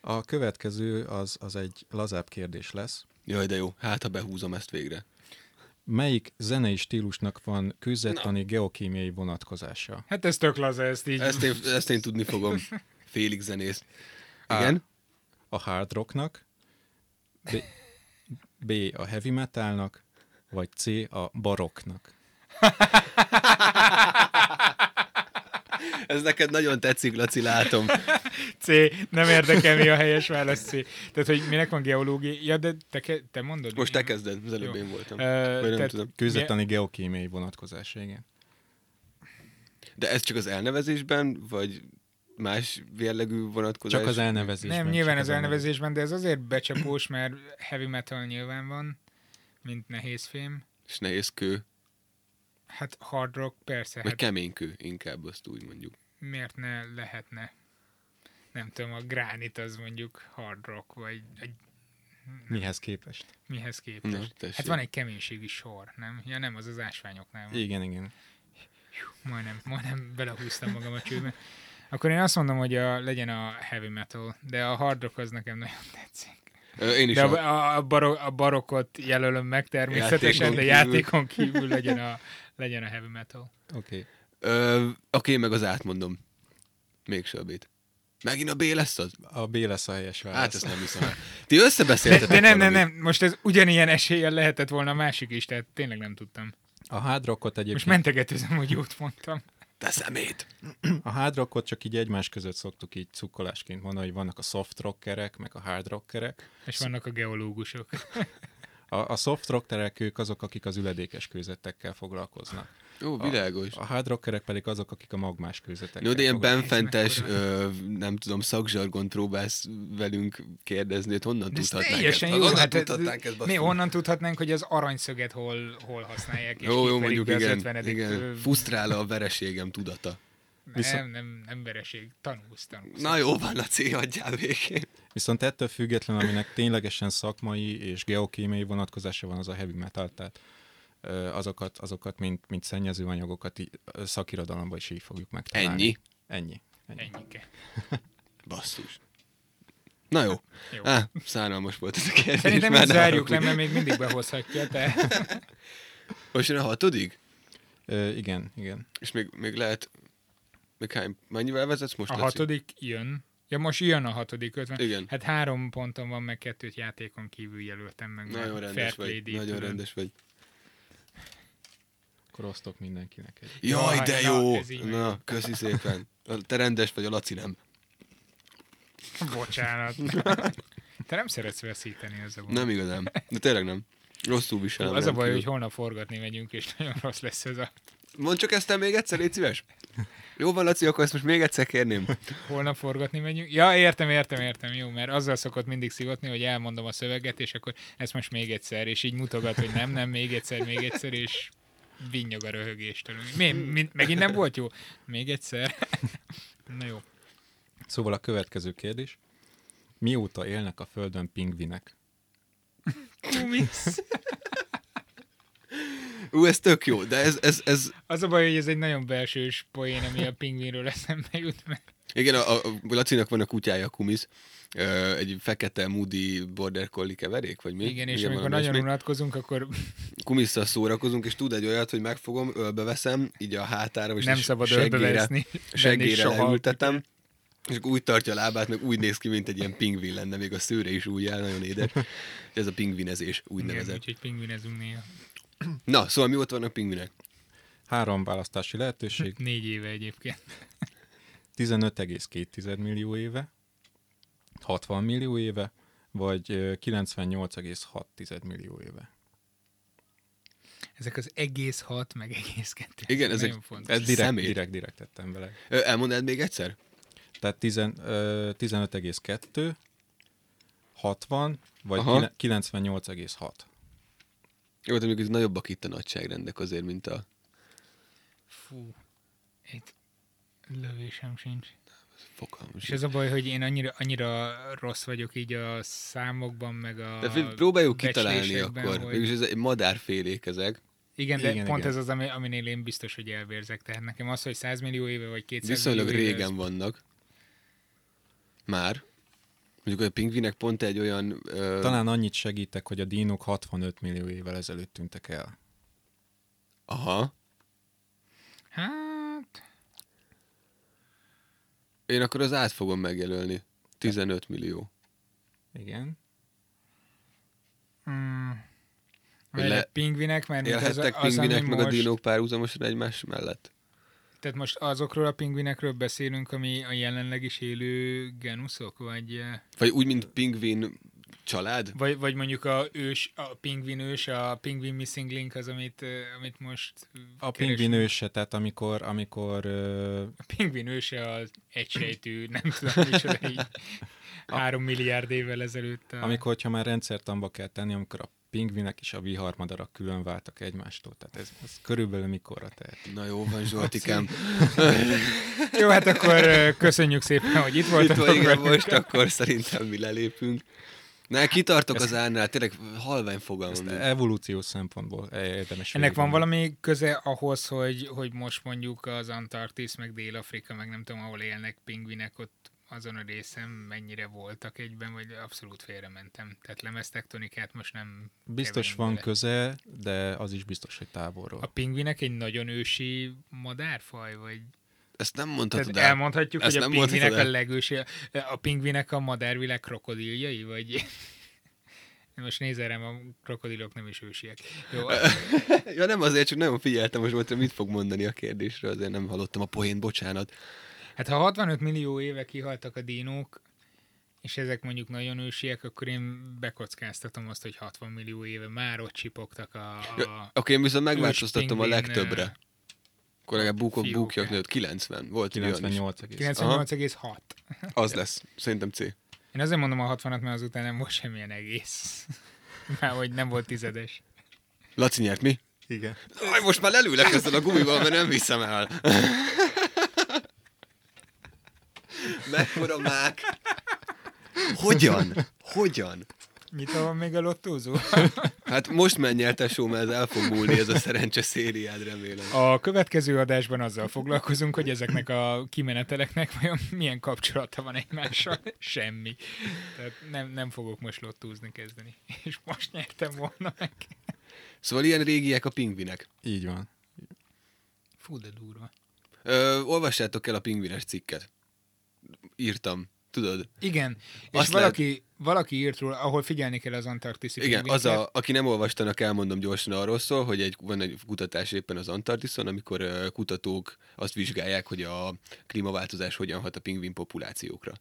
A következő az, az egy lazább kérdés lesz. Jaj, de jó. Hát, ha behúzom ezt végre. Melyik zenei stílusnak van kőzettani geokémiai vonatkozása? Hát ez tök laza, ezt így... Ezt én, ezt én tudni fogom. Félig zenész. Igen? A hard rocknak, B, B a heavy metalnak, vagy C a baroknak? Ez neked nagyon tetszik, Laci, látom. C, nem érdekel, mi a helyes válasz C. Tehát, hogy minek van geológia? Ja, de te, ke- te mondod? Most te kezded, az előbb Jó. én voltam. Tehát- tudom. Kőzettani geokémiai vonatkozása, igen. De ez csak az elnevezésben, vagy más jellegű vonatkozás? Csak az elnevezésben. Nem, nyilván csak az elnevezésben, de ez azért becsapós, mert heavy metal nyilván van, mint nehéz fém. És nehéz kő, Hát hard rock, persze, vagy hát kemény kő, inkább azt úgy mondjuk. miért ne lehetne? Nem tudom, a gránit az mondjuk hard rock, vagy egy, Mihez képest? mihez képest. Na, tessék. hát van egy keménységi sor, nem? Ja nem, az az ásványoknál van. Igen, igen. Majdnem, majdnem belehúztam magam a csőbe. Akkor én azt mondom, hogy a, legyen a heavy metal, de a hard rock az nekem nagyon tetszik. Én is De a, a, a, baro, a barokot jelölöm meg természetesen, Játékon de játékon kívül legyen a, legyen a heavy metal. Oké. Okay. Oké, meg az átmondom. Mégse a B-t. Megint a B lesz az? A B lesz a helyes válasz. Hát ezt nem hiszem. el. Ti De, összebeszéltetek de nem, nem, valamit. nem, most ez ugyanilyen eséllyel lehetett volna a másik is, tehát tényleg nem tudtam. A hard rockot egyébként, Most mentegetőzöm, hogy jót mondtam. Te szemét! a hard rockot csak így egymás között szoktuk így cukkolásként mondani, hogy vannak a soft rockerek, meg a hard rockerek. És vannak a geológusok. A, a soft rockerek ők azok, akik az üledékes kőzetekkel foglalkoznak. Ó, világos. A hard rockerek pedig azok, akik a magmás kőzetekkel Jó, de ilyen benfentes, ö, nem tudom, szakzsargon próbálsz velünk kérdezni, hogy honnan De tudhatnánk ezt? jó. Honnan Hát, tudhatnánk ezt, mi honnan tudhatnánk, hogy az aranyszöget hol, hol használják, és Jó, jó, mondjuk igen, 50. igen. ö, Fusztrál a vereségem tudata. Nem, nem, nem vereség. Tanulsz, tanulsz. Na jó, van, Laci, hagyjál végén. Viszont ettől független, aminek ténylegesen szakmai és geokémiai vonatkozása van, az a heavy metal, tehát azokat, azokat mint, mint szennyezőanyagokat í- ö, szakirodalomban is így fogjuk megtalálni. Ennyi? Ennyi. Ennyi. Ennyike. Basszus. Na jó. Jó. Á, szánalmas volt ez a kérdés. Szerintem már zárjuk le, mert még mindig behozhatja, te. Most jön a hatodik? Ö, igen, igen. És még, még lehet... Még hány, mennyivel vezetsz most, A Laci? hatodik jön. Ja, most jön a hatodik ötven. Igen. Hát három ponton van, meg kettőt játékon kívül jelöltem meg. Nagyon rendes vagy. Nagyon rendes vagy. Akkor osztok mindenkinek egy. Jaj, Jaj, de na, jó! ez Na, meg. köszi szépen. Te rendes vagy, a Laci nem. Bocsánat. Te nem szeretsz veszíteni, az a baj. Nem igazán. De tényleg nem. Rosszul viselem. Az a baj, hogy holnap forgatni megyünk, és nagyon rossz lesz ez a... Mondd csak ezt el még egyszer, légy szíves. Jó van, Laci, akkor ezt most még egyszer kérném. Holnap forgatni megyünk. Ja, értem, értem, értem, jó, mert azzal szokott mindig szivatni, hogy elmondom a szöveget, és akkor ezt most még egyszer, és így mutogat, hogy nem, nem, még egyszer, még egyszer, és vinnyog a röhögéstől. Mi, mi, megint nem volt jó? Még egyszer? Na jó. Szóval a következő kérdés. Mióta élnek a Földön pingvinek? Kumisz. Ú, ez tök jó, de ez, ez, ez Az a baj, hogy ez egy nagyon belsős poén, ami a pingvinről eszembe jut meg. igen, a, a Lacinak van a kutyája, a Kumisz, egy fekete Moody Border Collie keverék, vagy mi? Igen, és amikor valami nagyon ilyesmi. unatkozunk, akkor Kumisszal szórakozunk, és tud egy olyat, hogy megfogom, ölbe veszem, így a hátára, és nem is szabad seggére- seggére leültetem, és akkor úgy tartja a lábát, meg úgy néz ki, mint egy ilyen pingvin lenne, még a szőre is úgy áll, nagyon édes. Ez a pingvinezés, úgy Igen, nevezett. úgyhogy pingvinezünk néha. Na, szóval mi ott vannak pingvinek? Három választási lehetőség. Négy éve egyébként. 15,2 millió éve, 60 millió éve, vagy ö, 98,6 millió éve. Ezek az egész hat, meg egész kettő. Igen, ezek- fontos. Ez direkt, Szemét. direkt, direkt tettem bele. Ö, elmondd még egyszer? Tehát 10, ö, 15,2, 60, vagy Aha. kine- 98,6. Jó, de még itt nagyobbak itt a nagyságrendek azért, mint a... Fú, itt lövésem sincs. Fogalmam És ez a baj, hogy én annyira, annyira rossz vagyok így a számokban, meg a De próbáljuk kitalálni akkor. hogy- Végülis ez egy madárfélék ezek. Igen, de Igen, pont igen. ez az, ami, aminél én biztos, hogy elvérzek. Tehát nekem az, hogy 100 millió éve vagy 200 Viszonylag millió éve, régen ez- vannak. Már. Mondjuk a pingvinek pont egy olyan... Ö, Talán annyit segítek, hogy a dínok 65 millió évvel ezelőtt tűntek el. Aha. Hát, Én akkor az át fogom megjelölni. 15 millió. Igen. mm, le- pingvinek, mert mint az, Élhettek az, pingvinek meg most, a dinók párhuzamosan egymás mellett? Tehát most azokról a pingvinekről beszélünk, ami a jelenleg is élő genuszok, vagy, eh, Vagy úgy, mint pingvin család? vagy, vagy mondjuk a ős, a pingvin ős, a pingvin missing link az, amit, amit most A keresünk. pingvin őse, tehát amikor, amikor ö, A pingvin őse az egysejtű, nem tudom micsoda így. Három milliárd évvel ezelőtt. A... amikor, hogyha már rendszertamba kell tenni, amikor a pingvinek és a viharmadarak külön váltak egymástól. Tehát ez, ez körülbelül mikorra tehet. Na jó van, Zsoltikám. Jó, hát akkor köszönjük szépen, hogy itt Itt voltatok. van, igen, most akkor szerintem mi lelépünk. Na, kitartok az árnál, tényleg halvány fogalmam. Ezt evolúciós szempontból érdemes Ennek van valami köze ahhoz, hogy, hogy most mondjuk az Antarktisz, meg Dél-Afrika, meg nem tudom, ahol élnek pingvinek, ott azon a részen mennyire voltak egyben, vagy abszolút félrementem. Tehát lemeztektonikát most nem Biztos van bele. köze, de az is biztos, hogy távolról. A pingvinek egy nagyon ősi madárfaj, vagy Ezt nem Tehát mondhatod el. elmondhatjuk, Ezt hogy a pingvinek a el. legősi, a pingvinek a madárvilág krokodiljai, vagy most nézel rám, a krokodilok nem is ősiek. Jó, Ja nem azért, csak nagyon figyeltem, most volt, mit fog mondani a kérdésre, azért nem hallottam a poén, bocsánat. hát ha 65 millió éve kihaltak a dinók, és ezek mondjuk nagyon ősiek, akkor én bekockáztatom azt, hogy 60 millió éve már ott csipogtak a... a Ja, Akkor én viszont megváltoztatom a legtöbbre. Legalább búkok, fiókák. búkjak nőtt. 90. Volt olyan is. 98 egész. 98,6. Az lesz. Szerintem C. Én azért mondom a 60-at, mert azután nem volt semmilyen egész. Már hogy nem volt tizedes. Laci nyert mi? Igen. Aj, most már lelülek ezzel a gumival, mert nem viszem el. Mekkora mák? Hogyan? Hogyan? Mit van még a lottózó? Hát most menj el, tesó, mert ez el fog múlni ez a szerencse szériád, remélem. A következő adásban azzal foglalkozunk, hogy ezeknek a kimeneteleknek vajon milyen kapcsolata van egymással. Semmi. Tehát nem, nem fogok most lottózni kezdeni. És most nyertem volna meg. Szóval ilyen régiek a pingvinek. Így van. Fú, de durva. Ö, olvassátok el a pingvines cikket. Írtam, tudod? Igen, és Azt valaki, valaki írt róla, ahol figyelni kell az antarktiszi Igen, az a, aki nem olvastanak, elmondom gyorsan arról szól, hogy egy, van egy kutatás éppen az Antarktiszon, amikor kutatók azt vizsgálják, hogy a klímaváltozás hogyan hat a pingvin populációkra.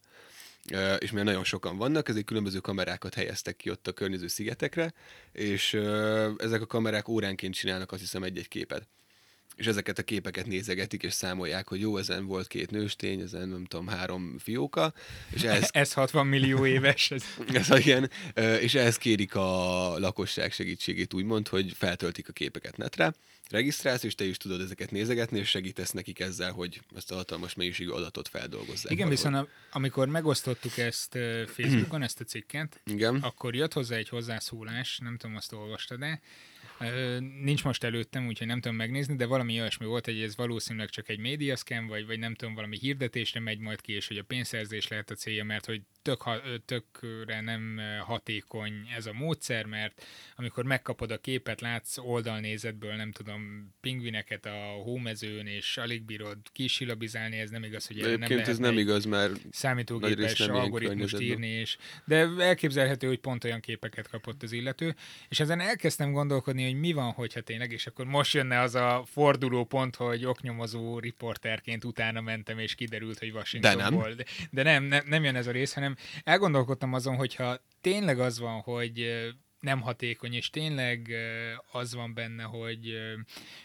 És mivel nagyon sokan vannak, ezért különböző kamerákat helyeztek ki ott a környező szigetekre, és ezek a kamerák óránként csinálnak azt hiszem egy-egy képet. És ezeket a képeket nézegetik, és számolják, hogy jó, ezen volt két nőstény, ezen nem tudom, három fióka, és ehhez Ez 60 millió éves. Ez... ez igen, és ehhez kérik a lakosság segítségét úgymond, hogy feltöltik a képeket netre, regisztrálsz, és te is tudod ezeket nézegetni, és segítesz nekik ezzel, hogy ezt a hatalmas mennyiségű adatot feldolgozzák. Igen, valahogy. viszont a, amikor megosztottuk ezt Facebookon, ezt a cikket, Igen. akkor jött hozzá egy hozzászólás, nem tudom, azt olvastad-e, Nincs most előttem, úgyhogy nem tudom megnézni, de valami olyasmi volt, hogy ez valószínűleg csak egy médiaszkem, vagy, vagy nem tudom, valami hirdetésre megy majd ki, és hogy a pénzszerzés lehet a célja, mert hogy tök, tökre nem ö, hatékony ez a módszer, mert amikor megkapod a képet, látsz oldalnézetből, nem tudom, pingvineket a hómezőn, és alig bírod kisilabizálni, ez nem igaz, hogy erre nem lehet ez nem igaz, mert számítógépes nem algoritmust írni, és, de elképzelhető, hogy pont olyan képeket kapott az illető, és ezen elkezdtem gondolkodni, hogy mi van, hogyha tényleg, és akkor most jönne az a forduló pont, hogy oknyomozó riporterként utána mentem, és kiderült, hogy Washingtonból. De, de nem, nem, nem jön ez a rész, hanem elgondolkodtam azon, hogyha tényleg az van, hogy nem hatékony, és tényleg az van benne, hogy,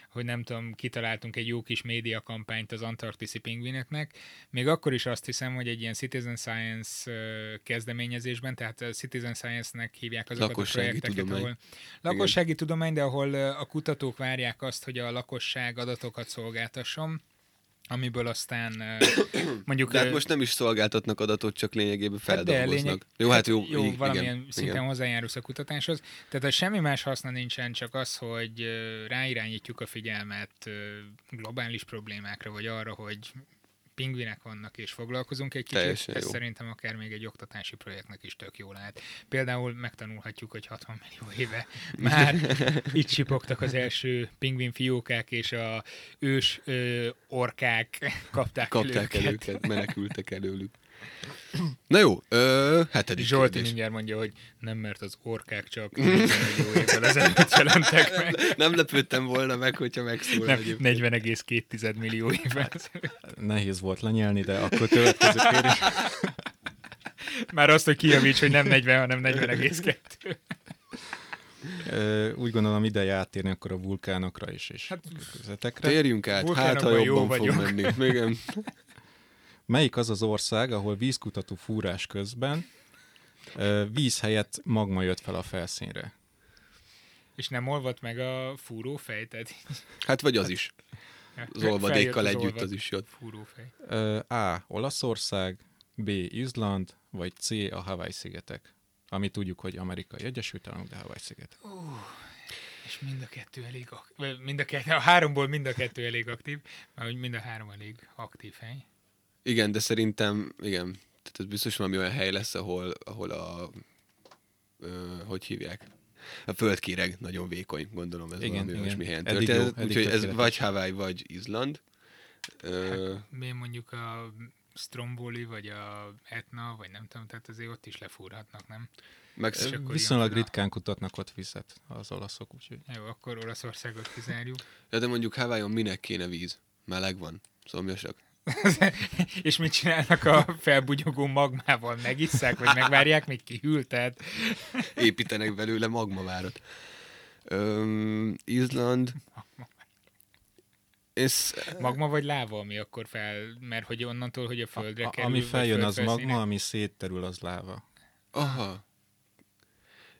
hogy nem tudom, kitaláltunk egy jó kis média kampányt az antarktiszi pingvineknek, még akkor is azt hiszem, hogy egy ilyen Citizen Science kezdeményezésben, tehát a Citizen Science-nek hívják azokat Lakossági a projekteket, tudomány. ahol lakossági tudomány, de ahol a kutatók várják azt, hogy a lakosság adatokat szolgáltasson, amiből aztán mondjuk... De hát most nem is szolgáltatnak adatot, csak lényegében Hát feldolgoznak. lényeg- jó, hát jó, jó i- valamilyen igen, szinten igen. hozzájárulsz a kutatáshoz. Tehát a semmi más haszna nincsen, csak az, hogy ráirányítjuk a figyelmet globális problémákra, vagy arra, hogy pingvinek vannak, és foglalkozunk egy kicsit. Teljesen Ez jó. szerintem akár még egy oktatási projektnek is tök jó lehet. Például megtanulhatjuk, hogy 60 millió éve már itt csipogtak az első pingvin fiókák, és a ős ö, orkák kapták, Kapták el el őket. őket, menekültek előlük. Na jó, ö, hetedik Zsolti kérdés. mindjárt mondja, hogy nem, mert az orkák csak 40 millió évvel ezelőtt jelentek meg. Nem lepődtem volna meg, hogyha megszól Nem, egyébként. 40,2 millió évvel. Nehéz volt lenyelni, de akkor következő kérdés. Már azt, hogy kijavíts, hogy nem 40, hanem 40,2. Ö, Úgy gondolom ideje áttérni akkor a vulkánokra is, és Hát, közetekre. Térjünk át, hát ha Vulkánokban jó jobban fog vagyok. menni. Igen. Melyik az az ország, ahol vízkutató fúrás közben víz helyett magma jött fel a felszínre? És nem olvadt meg a fúrófej, tehát Hát vagy az is. Az feljött olvadékkal az együtt olvad- az is jött. Fúrófej. A. Olaszország, B. Izland, vagy C. a Hawaii-szigetek. Ami tudjuk, hogy Amerikai Egyesült Államok, de Hawaii-szigetek. És mind a kettő elég aktív. Mind a, kettő, a háromból mind a kettő elég aktív, mert mind a három elég aktív hely. Igen, de szerintem, igen, tehát ez biztos valami olyan hely lesz, ahol, ahol a, ö, hogy hívják? A földkéreg nagyon vékony, gondolom ez Igen, valami igen. olyasmi helyen Eddig jó, történt. eddig Úgyhogy ez vagy Hawaii, vagy Izland. Ö, Hát, mi mondjuk a Stromboli, vagy a Etna, vagy nem tudom, tehát azért ott is lefúrhatnak, nem? meg Viszonylag jön ritkán kutatnak ott vizet az olaszok, úgyhogy Jó, akkor Olaszországot kizárjuk. ja, de mondjuk Hawaii-on minek kéne víz? Meleg van, szomjasak. és mit csinálnak a felbugyogó magmával? Megisszák, vagy megvárják, míg kihűl? Tehát Építenek belőle magmavárat. Öm, Izland. Ez, magma vagy láva, ami akkor fel, mert hogy onnantól, hogy a földre a, kerül, ami feljön, az magma, ami szétterül, az láva. aha.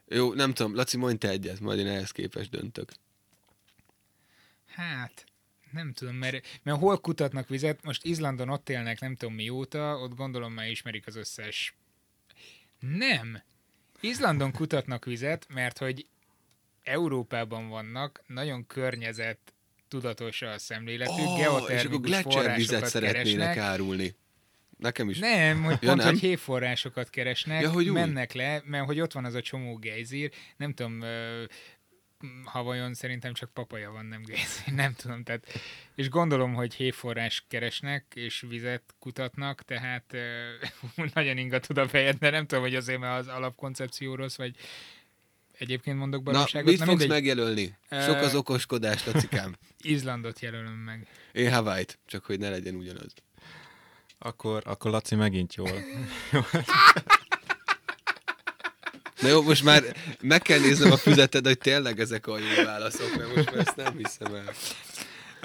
Jó, nem tudom, Laci, mondj te egyet, majd én ehhez képest döntök. Hát, nem tudom, mert, mert hol kutatnak vizet, most Izlandon ott élnek nem tudom mióta, ott gondolom már ismerik az összes... Nem! Izlandon kutatnak vizet, mert hogy Európában vannak, nagyon környezet tudatos a szemléletük, Ó, és akkor geotermikus vizet szeretnének keresnek. árulni. Nekem is. Nem, hogy Ja, pont, nem? hogy hévforrásokat keresnek, Ja, hogy úgy. mennek le, mert hogy ott van az a csomó gejzír, nem tudom, Havajon szerintem csak papaja van, nem gejzír, nem tudom, tehát, és gondolom, hogy hévforrás keresnek, és vizet kutatnak, tehát nagyon ingatod a fejed, de nem tudom, hogy azért, mert az alapkoncepció rossz, vagy egyébként mondok Na, baromságot. mit Na, fogsz mindegy, megjelölni? Sok az okoskodás, Lacikám. Izlandot jelölöm meg. Én Hawaii-t, csak hogy ne legyen ugyanaz. Akkor, akkor Laci megint jól. Na jó, most már meg kell néznem a füzeted, hogy tényleg ezek a jó válaszok, mert most már ezt nem hiszem el.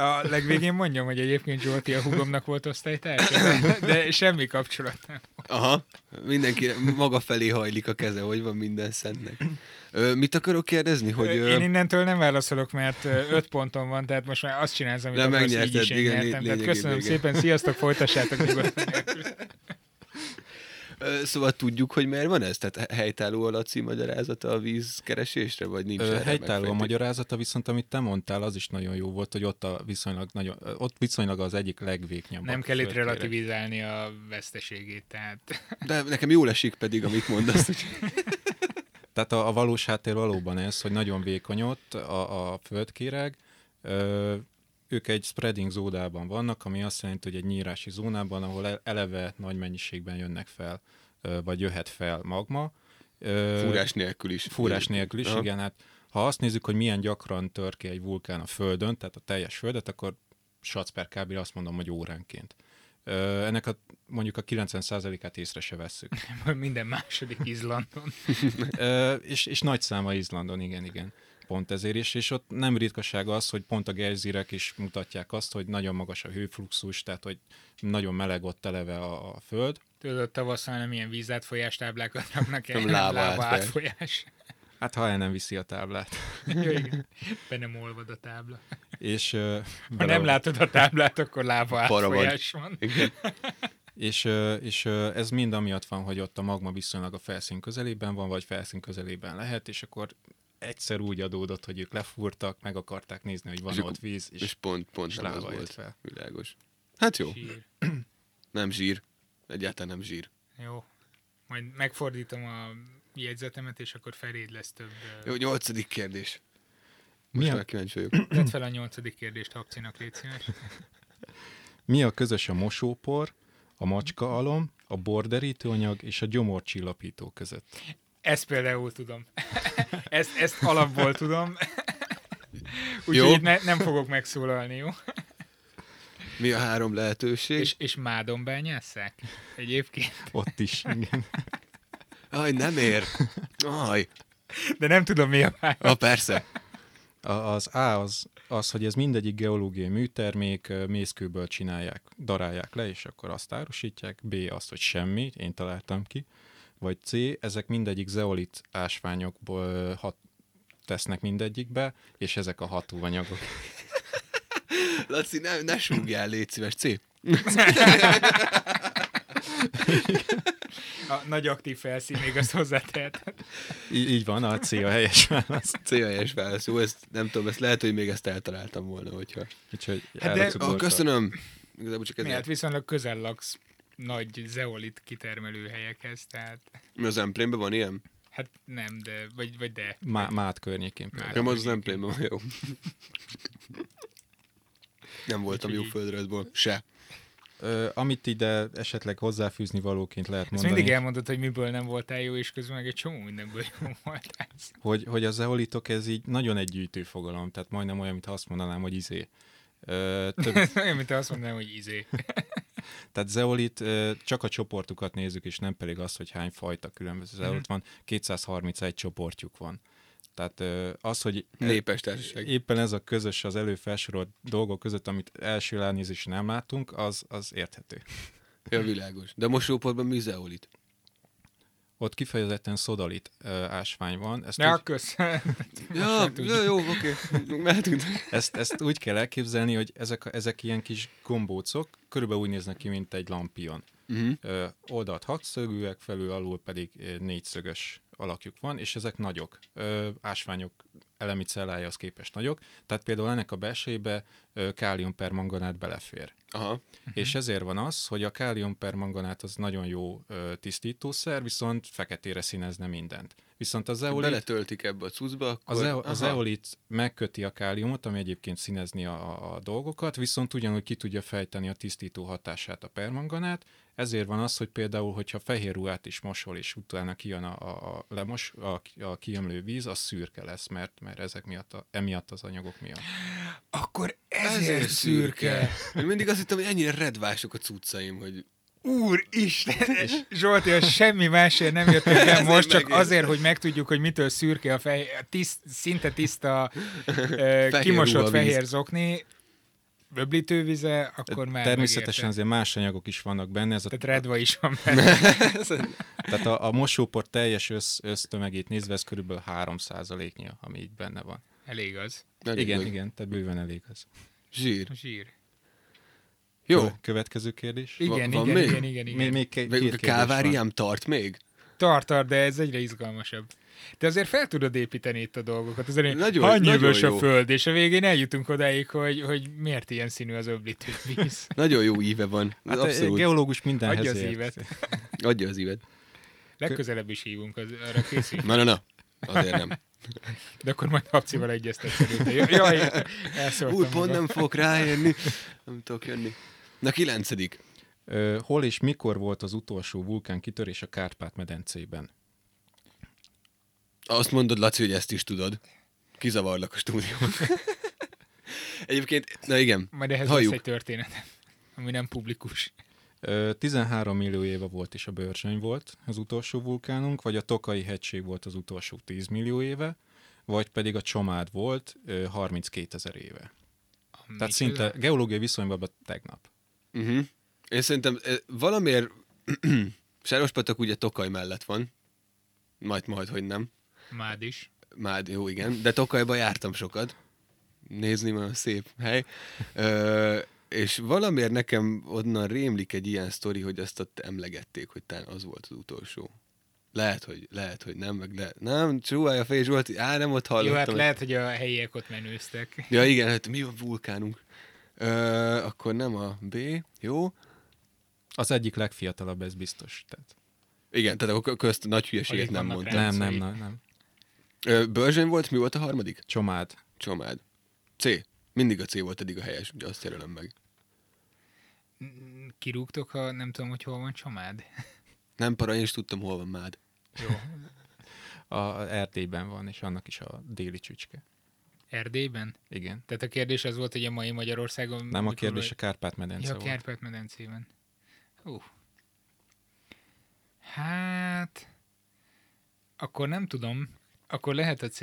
A legvégén mondjam, hogy egyébként Zsolti a hugomnak volt osztálytársa, de, de semmi kapcsolat nem. Aha, mindenki maga felé hajlik a keze, hogy van minden szentnek. Ö, mit akarok kérdezni, hogy... Ö, Én innentől nem válaszolok, mert öt ponton van, tehát most már azt csinálsz, amit akarsz, így is én igen, nyertem. Tehát köszönöm igen. szépen, sziasztok, folytassátok nyugodtan. ö, szóval tudjuk, hogy miért van ez? Tehát helytálló a Laci magyarázata a vízkeresésre, vagy nincs Ö, Helytálló a magyarázata, viszont amit te mondtál, az is nagyon jó volt, hogy ott, a viszonylag, nagyon, ott viszonylag az egyik legvéknyabb. Nem kell itt relativizálni a veszteségét, tehát De nekem jól esik pedig, amit mondasz. Hogy... Tehát a, a valós háttér valóban ez, hogy nagyon vékony ott a, a földkéreg. Ők egy spreading zónában vannak, ami azt jelenti, hogy egy nyírási zónában, ahol e- eleve nagy mennyiségben jönnek fel, vagy jöhet fel magma. Fúrás nélkül is. Fúrás nélkül is, Aha. igen. Hát, ha azt nézzük, hogy milyen gyakran tör ki egy vulkán a Földön, tehát a teljes Földet, akkor satsz per kb. azt mondom, hogy óránként. Ennek a mondjuk a 90%-át észre se vesszük. Minden második Izlandon. És, és nagy száma Izlandon, igen, igen. Pont ezért is, és ott nem ritkaság az, hogy pont a gejzírek is mutatják azt, hogy nagyon magas a hőfluxus, tehát hogy nagyon meleg ott eleve a, a föld. Tudod, tavasszal nem ilyen vízátfolyás táblákat raknak el, láva láva átfolyás. Hát ha el nem viszi a táblát. Jó, igen. Be nem olvad a tábla. És, ö, Ha bele- nem látod a táblát, akkor lába átfolyás van. Igen. És, és ez mind amiatt van, hogy ott a magma viszonylag a felszín közelében van, vagy felszín közelében lehet, és akkor egyszer úgy adódott, hogy ők lefúrtak, meg akarták nézni, hogy van És ott víz, és, És pont, pont és nem láva volt. fel. Világos. Hát jó, Sír. nem zsír. Egyáltalán nem zsír. Jó. Majd megfordítom a jegyzetemet, és akkor feléd lesz több. Jó, nyolcadik kérdés. Most a- már kíváncsi vagyok. Tedd fel a nyolcadik kérdést, Habcinak, légy szíves. Mi a közös a mosópor, a macska alom, a borderítőanyag és a gyomorcsillapító között? Ezt például tudom. ezt, ezt alapból tudom. Úgyhogy itt ne, nem fogok megszólalni, jó? Mi a három lehetőség? És, és mádon bányásszák? Egyébként. Ott is, igen. Aj, nem ér. Aj. De nem tudom, mi a válasz. Ah, persze. A, az A az, az, hogy ez mindegyik geológiai műtermék mészkőből csinálják, darálják le, és akkor azt árusítják. B az, hogy semmi, én találtam ki. Vagy C, ezek mindegyik zeolit ásványokból hat, tesznek mindegyikbe, és ezek a hatóanyagok. Laci, ne, ne súgjál, légy szíves. C. A nagy aktív felszín, még azt hozzátehet. Így, így van, a C a helyes válasz. C a helyes válasz. Jó, ezt nem tudom, ezt lehet, hogy még ezt eltaláltam volna, hogyha... Úgyhogy Hát de-. Ah, köszönöm. Igazából csak ezért. viszonylag közel laksz nagy zeolit kitermelő helyekhez, tehát Mi az emplénben van ilyen? hát nem, de, vagy, vagy de. Má, Mát környékén például. Nem, az az emplénben van, jó. Nem voltam jó földrajzból. Se. Ö, amit ide esetleg hozzáfűzni valóként lehet Ezt mondani, mindig elmondod, hogy miből nem voltál jó, és közben meg egy csomó mindenből jó voltál. hogy, hogy a zeolitok ez így nagyon egy gyűjtő fogalom, tehát majdnem olyan, mintha azt mondanám, hogy izé. Ö, több, Olyan, mint azt mondanám, hogy izé. tehát zeolit, csak a csoportukat nézzük, és nem pedig az, hogy hány fajta különböző zeolit van. 231 csoportjuk van. Tehát az, hogy Népes társaság. éppen ez a közös az előfelsorolt dolgok között, amit első ránézésre nem látunk, az, az érthető. Ja, világos. De a mosóportban mi zeolit? Ott kifejezetten szodalit ö, ásvány van. Ezt, Ja, úgy, kösz. Ja, ja jó, oké. Mehetünk. ezt, ezt úgy kell elképzelni, hogy ezek, ezek ilyen kis gombócok, körülbelül úgy néznek ki, mint egy lampion. Uh-huh. Ö, oldalt hatszögűek, felül alul pedig négyszögös alakjuk van, és ezek nagyok. Ö, ásványok elemi cellájához képest nagyok, tehát például ennek a belsejébe ö, káliumpermanganát belefér. Aha. Uh-huh. És ezért van az, hogy a káliumpermanganát az nagyon jó tisztítószer, viszont feketére színezne mindent. Viszont az zeolit, Beletöltik ebbe a cuccba, akkor... az, eo, az eolit megköti a káliumot, ami egyébként színezni a, a dolgokat, viszont ugyanúgy ki tudja fejteni a tisztító hatását a permanganát, ezért van az, hogy például, hogyha fehér ruhát is mosol, és utána kijön a, a, a, lemos, a, a kiömlő víz, az szürke lesz, mert, mert ezek miatt, a, emiatt az anyagok miatt. Akkor Ezért ezért szürke. Én mindig azt hittem, hogy ennyire redvások a cuccaim, hogy Úr Isten! Zsolti, az semmi másért nem jött el most, csak azért, hogy megtudjuk, hogy mitől szürke a fehér, a tiszt, szinte tiszta, ö, kimosott fehér zokni, böblítővize, akkor már Természetesen megérte. azért más anyagok is vannak benne, ez a, Tehát redva is van benne. tehát a, a mosópor teljes össz, össztömegét nézve, ez körülbelül 3 nya ami így benne van. Elég az. Elég igen, nagy. igen, tehát bőven elég az. Zsír. Zsír. Jó. Köve- Következő kérdés? Igen, van igen, még? igen, igen, igen. Még, még két, két a káváriám tart még? Tart, tart, de ez egyre izgalmasabb. De azért fel tudod építeni itt a dolgokat. Azért Nagyon- nagyon, annyi nagyon öbös a jó. föld, és a végén eljutunk odáig, hogy, hogy miért ilyen színű az öblítő víz. Nagyon jó íve van. Hát Hát Abszolút. geológus mindenhez Adja az ért. ívet. Adja az ívet. Legközelebb is hívunk, az, arra készül. Na, na, na. Azért nem. De akkor majd Habcival egyeztetsz. Jaj, elszóltam Új, pont nem fogok ráérni. Nem tudok jönni. Na, kilencedik. Hol és mikor volt az utolsó vulkán kitörés a Kárpát-medencében? Azt mondod, Laci, hogy ezt is tudod. Kizavarlak a stúdióban. Egyébként, na igen, Majd ehhez Halljuk. lesz egy történet, ami nem publikus. Ö, 13 millió éve volt is a Börzsöny volt az utolsó vulkánunk, vagy a Tokai hegység volt az utolsó 10 millió éve, vagy pedig a Csomád volt ö, 32 ezer éve. Tehát szinte geológiai viszonyban tegnap. Uh-huh. Én szerintem valamiért Sárospatak ugye Tokaj mellett van. Majd, majd, hogy nem. Mád is. Mád, jó, igen. De Tokajba jártam sokat. Nézni van szép hely. Ö, és valamiért nekem onnan rémlik egy ilyen sztori, hogy azt ott emlegették, hogy talán az volt az utolsó. Lehet, hogy, lehet, hogy nem, meg le... Nem, csúválja a fej Zsolti, á, nem ott hallottam. Jó, hát lehet, hogy a helyiek ott menőztek. Ja, igen, hát mi a vulkánunk? Ö, akkor nem a B, jó? Az egyik legfiatalabb, ez biztos. Tehát. Igen, tehát akkor közt nagy hülyeséget nem mondtam. Nem, nem, nem, nem. Börzsöny volt, mi volt a harmadik? Csomád. Csomád. C. Mindig a C volt eddig a helyes, ugye azt jelölöm meg. Kirúgtok, ha nem tudom, hogy hol van csamád. Nem para, én is tudtam, hol van mád. Jó. A Erdélyben van, és annak is a déli csücske. Erdélyben? Igen. Tehát a kérdés az volt, hogy a mai Magyarországon... Nem a kérdés, a Kárpát-medence Ja, a. Kárpát-medencében. Hú. Hát... Akkor nem tudom. Akkor lehet a C.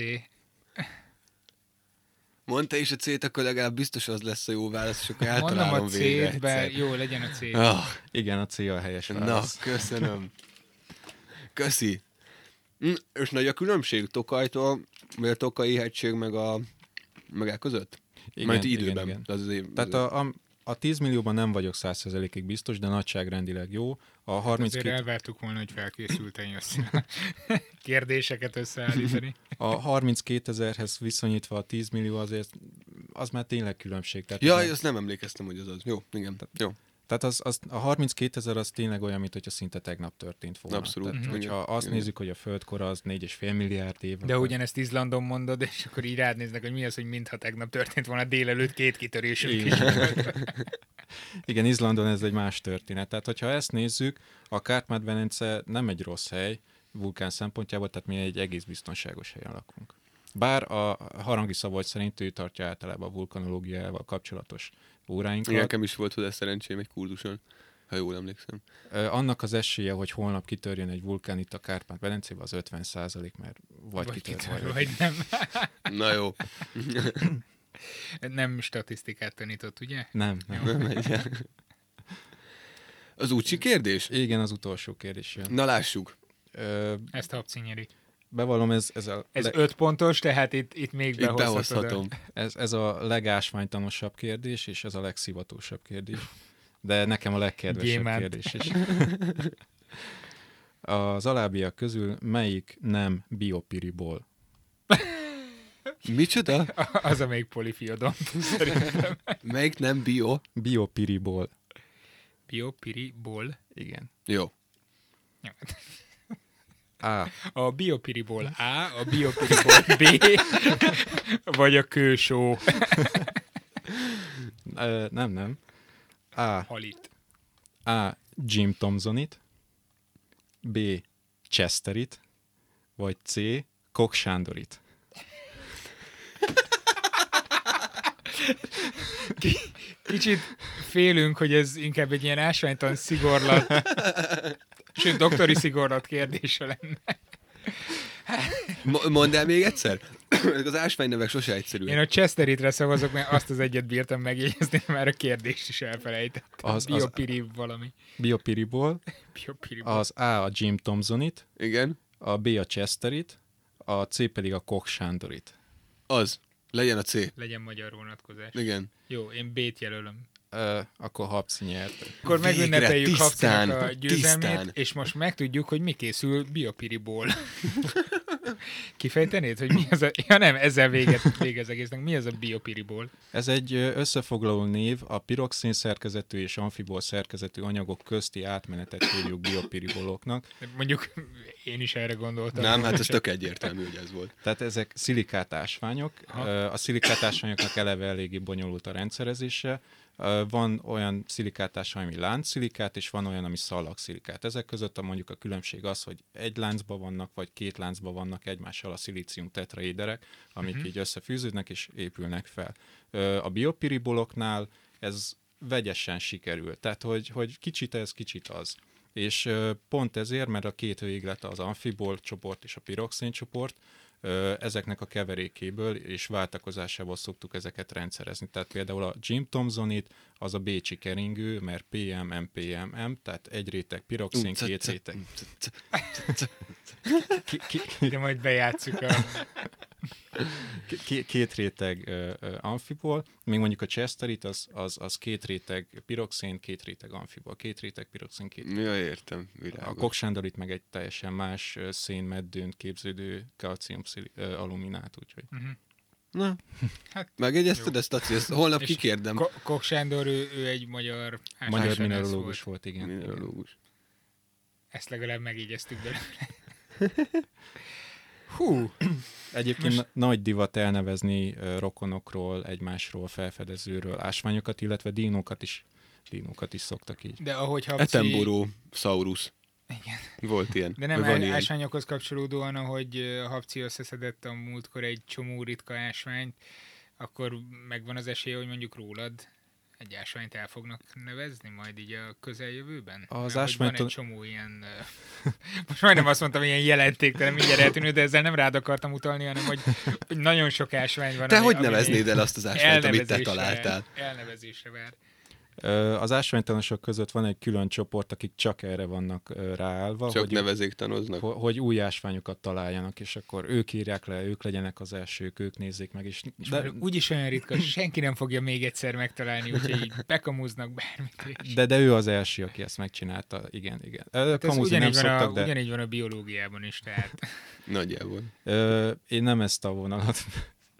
Mondta is a C-t, akkor legalább biztos az lesz a jó válasz, és akkor Mondom a C-t, bár jó, legyen a C. Ah, Igen, a C a helyes na, válasz. köszönöm. Köszi. Hm, és nagy a különbség Tokajtól, vagy a Tokai hegység meg a meg el között? Igen, Mert igen, időben. igen. Az az év, Tehát a, a, a 10 millióban nem vagyok 100%-ig biztos, de nagyságrendileg jó. A Azért 32, elvártuk volna, hogy felkészülten jössz. Kérdéseket összeállítani. a 32 ezerhez viszonyítva a 10 millió azért az már tényleg különbség. Tehát, Ja, azt nem emlékeztem, hogy az az. Jó, igen. Jó. Tehát az, az, a 32 ezer az tényleg olyan, mint hogyha szinte tegnap történt volna. Abszolút. Tehát, hogyha azt Igen. nézzük, hogy a földkora az 4,5 milliárd év. De akkor- ugyanezt Izlandon mondod, és akkor így rád néznek, hogy mi az, hogy mintha tegnap történt volna délelőtt két kitörésünk is. Igen. Izlandon ez egy más történet. Tehát, hogyha ezt nézzük, a Kárpát-Velence nem egy rossz hely vulkán szempontjából, tehát mi egy egész biztonságos helyen lakunk. Bár a Harangi Szabolcs szerint ő tartja általában a vulkanológiával kapcsolatos óráinkat. Igen, nekem is volt hozzá szerencsém egy kurzuson, ha jól emlékszem. Annak az esélye, hogy holnap kitörjön egy vulkán itt a Kárpát-Velencében, az 50 százalék, mert vagy, Vagy kitör, kitör, vagy, vagy nem. Na jó. Nem statisztikát tanított, ugye? Nem, nem. Az úcsi kérdés? Igen, az utolsó kérdés jön. Na lássuk. Ö, Ezt Habci nyeri. Bevallom, ez, ez, a Ez le- öt pontos, tehát itt, itt még Itt behozhatom. Ez, ez a legásványtanosabb kérdés, és ez a legszivatósabb kérdés. De nekem a legkedvesebb Gyémánt. kérdés is. Az alábbiak közül melyik nem biopiriból? Micsoda? Az a még polifiodont, szerintem. Melyik nem bio? Biopiriból. Biopiriból. Igen. Jó. A. A biopiriból A, a biopiriból B, vagy a kősó Ö, nem, nem. A. halit. A. Jim Thompsonit. B. Chesterit. Vagy C. Kok Sándorit. Kicsit félünk, hogy ez inkább egy ilyen ásványtan szigorlat, sőt, doktori szigorlat kérdése lenne. Mo- mondd el még egyszer? Ezek az ásványnevek sose egyszerűek. Én a Chesteritre szavazok, mert azt az egyet bírtam megjegyezni, már a kérdést is elfelejtettem. Az- Az, az- Biopiri valami. Biopiriból. Biopiri. Az A. a Jim Thompsonit. Igen? A B. a Chesterit. A C. pedig a Kok Sándorit. Az. Legyen a C. Legyen magyar vonatkozás. Igen. Jó, én B-t jelölöm. Akkor Habci nyert. Akkor Végre, megünnepeljük tisztán, Habcinak a győzelmét, tisztán. és most megtudjuk, hogy mi készül biopiriból. Kifejtenéd, hogy mi az a... Ja nem, ezzel véget, vége az egésznek. Mi az a biopiriból? Ez egy összefoglaló név, a piroxin szerkezetű és amfibol szerkezetű anyagok közti átmenetet hívjuk biopiriboloknak. Mondjuk én is erre gondoltam. Nem, hát ez tök egyértelmű, hogy ez volt. Tehát ezek szilikátásványok. Aha. A szilikátásványoknak eleve eléggé bonyolult a rendszerezése. Van olyan szilikátásvány, ami láncszilikát, és van olyan, ami szalagszilikát. Ezek között a mondjuk a különbség az, hogy egy láncba vannak, vagy két láncba vannak egymással a szilícium tetraéderek, amik Mhm. így összefűződnek és épülnek fel. A biopiriboloknál ez vegyesen sikerül. Tehát, hogy, hogy kicsit ez, kicsit az. És pont ezért, mert a két véglet az amfibol csoport és a piroxén csoport, ezeknek a keverékéből és váltakozásából szoktuk ezeket rendszerezni. Tehát például a Jim Thomsonit, az a bécsi keringő, mert PM, MPM, M, tehát egy réteg piroxin, két réteg. Ki- ki- De majd bejátszuk a... K- két réteg amfibol, még mondjuk a chesterit, az, az, az két réteg piroxén, két réteg amfibol, két réteg piroxén, két Ja, értem, A világos. koksandorit meg egy teljesen más uh, szénmeddőn képződő kalcium uh, aluminát, úgyhogy Uh-huh. Na, Hát, megegyezted jó. ezt, Laci? Ezt holnap És kikérdem. Ko- Kok Sándor, ő, ő egy magyar magyar mineralógus volt, igen. Mineralógus. Ezt legalább megígyeztük belőle. Hú, Egyébként Most... nagy divat elnevezni rokonokról, egymásról, felfedezőről ásványokat, illetve dinókat is, dinókat is szoktak így. de ahogy Habci... Etemboró, Saurus. Igen. Volt ilyen. De nem Vagy van ilyen. ásványokhoz kapcsolódóan, ahogy Habci összeszedett a múltkor egy csomó ritka ásványt, akkor megvan az esélye, hogy mondjuk rólad egy ásványt el fognak nevezni majd így a közeljövőben? Az Mert Van egy csomó ilyen... Most majdnem azt mondtam, ilyen jelentéktelen, mindjárt eltűnő, de ezzel nem rád akartam utalni, hanem hogy, hogy nagyon sok ásvány van. Te ami- hogy neveznéd el azt az ásványt, amit te találtál? Elnevezésre vár. Az ásványtanosok között van egy külön csoport, akik csak erre vannak ráállva, Csak hogy, nevezéktanoznak. ho- hogy új ásványokat találjanak, és akkor ők írják le, ők legyenek az elsők, ők nézzék meg, és És de, úgyis olyan ritka, senki nem fogja még egyszer megtalálni, úgyhogy így bekamúznak bármit. és- de, de ő az első, aki ezt megcsinálta, igen, igen. Hát ez Kamuzni nem ugyanígy, van a, szoktak, de ugyanígy van a biológiában is, tehát Nagyjából. ö, én nem ezt a vonalat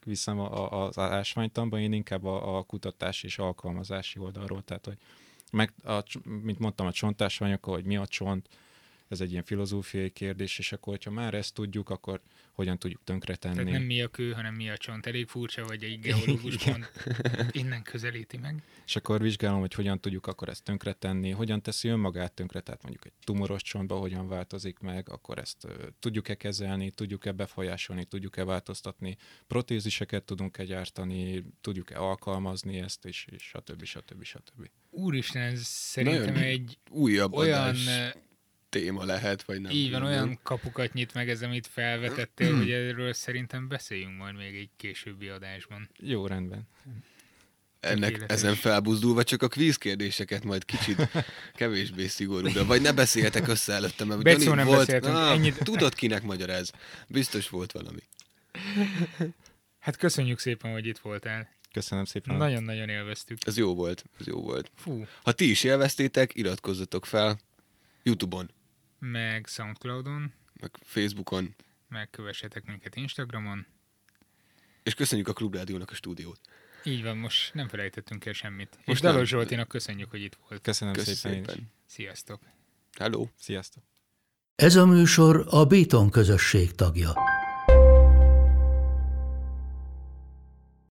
viszem a, a, az ásványtanban, én inkább a, a kutatás és alkalmazási oldalról, tehát hogy meg, a, mint mondtam, a csontásványok, hogy mi a csont, ez egy ilyen filozófiai kérdés, és akkor, hogyha már ezt tudjuk, akkor hogyan tudjuk tönkretenni. Tehát nem mi a kő, hanem mi a csont. Elég furcsa, hogy egy geológus pont innen közelíti meg. És akkor vizsgálom, hogy hogyan tudjuk akkor ezt tönkretenni, hogyan teszi önmagát tönkre, tehát mondjuk egy tumoros csontba hogyan változik meg, akkor ezt tudjuk-e kezelni, tudjuk-e befolyásolni, tudjuk-e változtatni, protéziseket tudunk-e gyártani, tudjuk-e alkalmazni ezt, és, és stb. stb. stb. Úristen, ez szerintem Nagyon egy Újabb olyan, adás téma lehet, vagy nem. így van, olyan kapukat nyit meg ez, amit felvetettél, hogy erről szerintem beszéljünk majd még egy későbbi adásban. Jó, rendben. Ennek Tökéletes. ezen felbuzdulva csak a kvíz kérdéseket majd kicsit kevésbé szigorúra. Vagy ne beszéljetek össze előtte, mert Becó nem volt, beszéltünk, Ah, ennyit- tudod kinek magyaráz. Biztos volt valami. Hát köszönjük szépen, hogy itt voltál. Köszönöm szépen. Nagyon-nagyon élveztük. Ez jó volt, ez jó volt. Fú, Ha ti is élveztétek, iratkozzatok fel Youtube-on, meg Soundcloudon, meg Facebookon, meg kövessetek minket Instagramon. és köszönjük a Klubrádiónak a stúdiót. Így van, most nem felejtettünk el semmit. Most és Dalos. Zsoltinak köszönjük, hogy itt volt. Köszönöm Köszi szépen. szépen. Sziasztok! Hello! Sziasztok. Ez a műsor a Béton közösség tagja.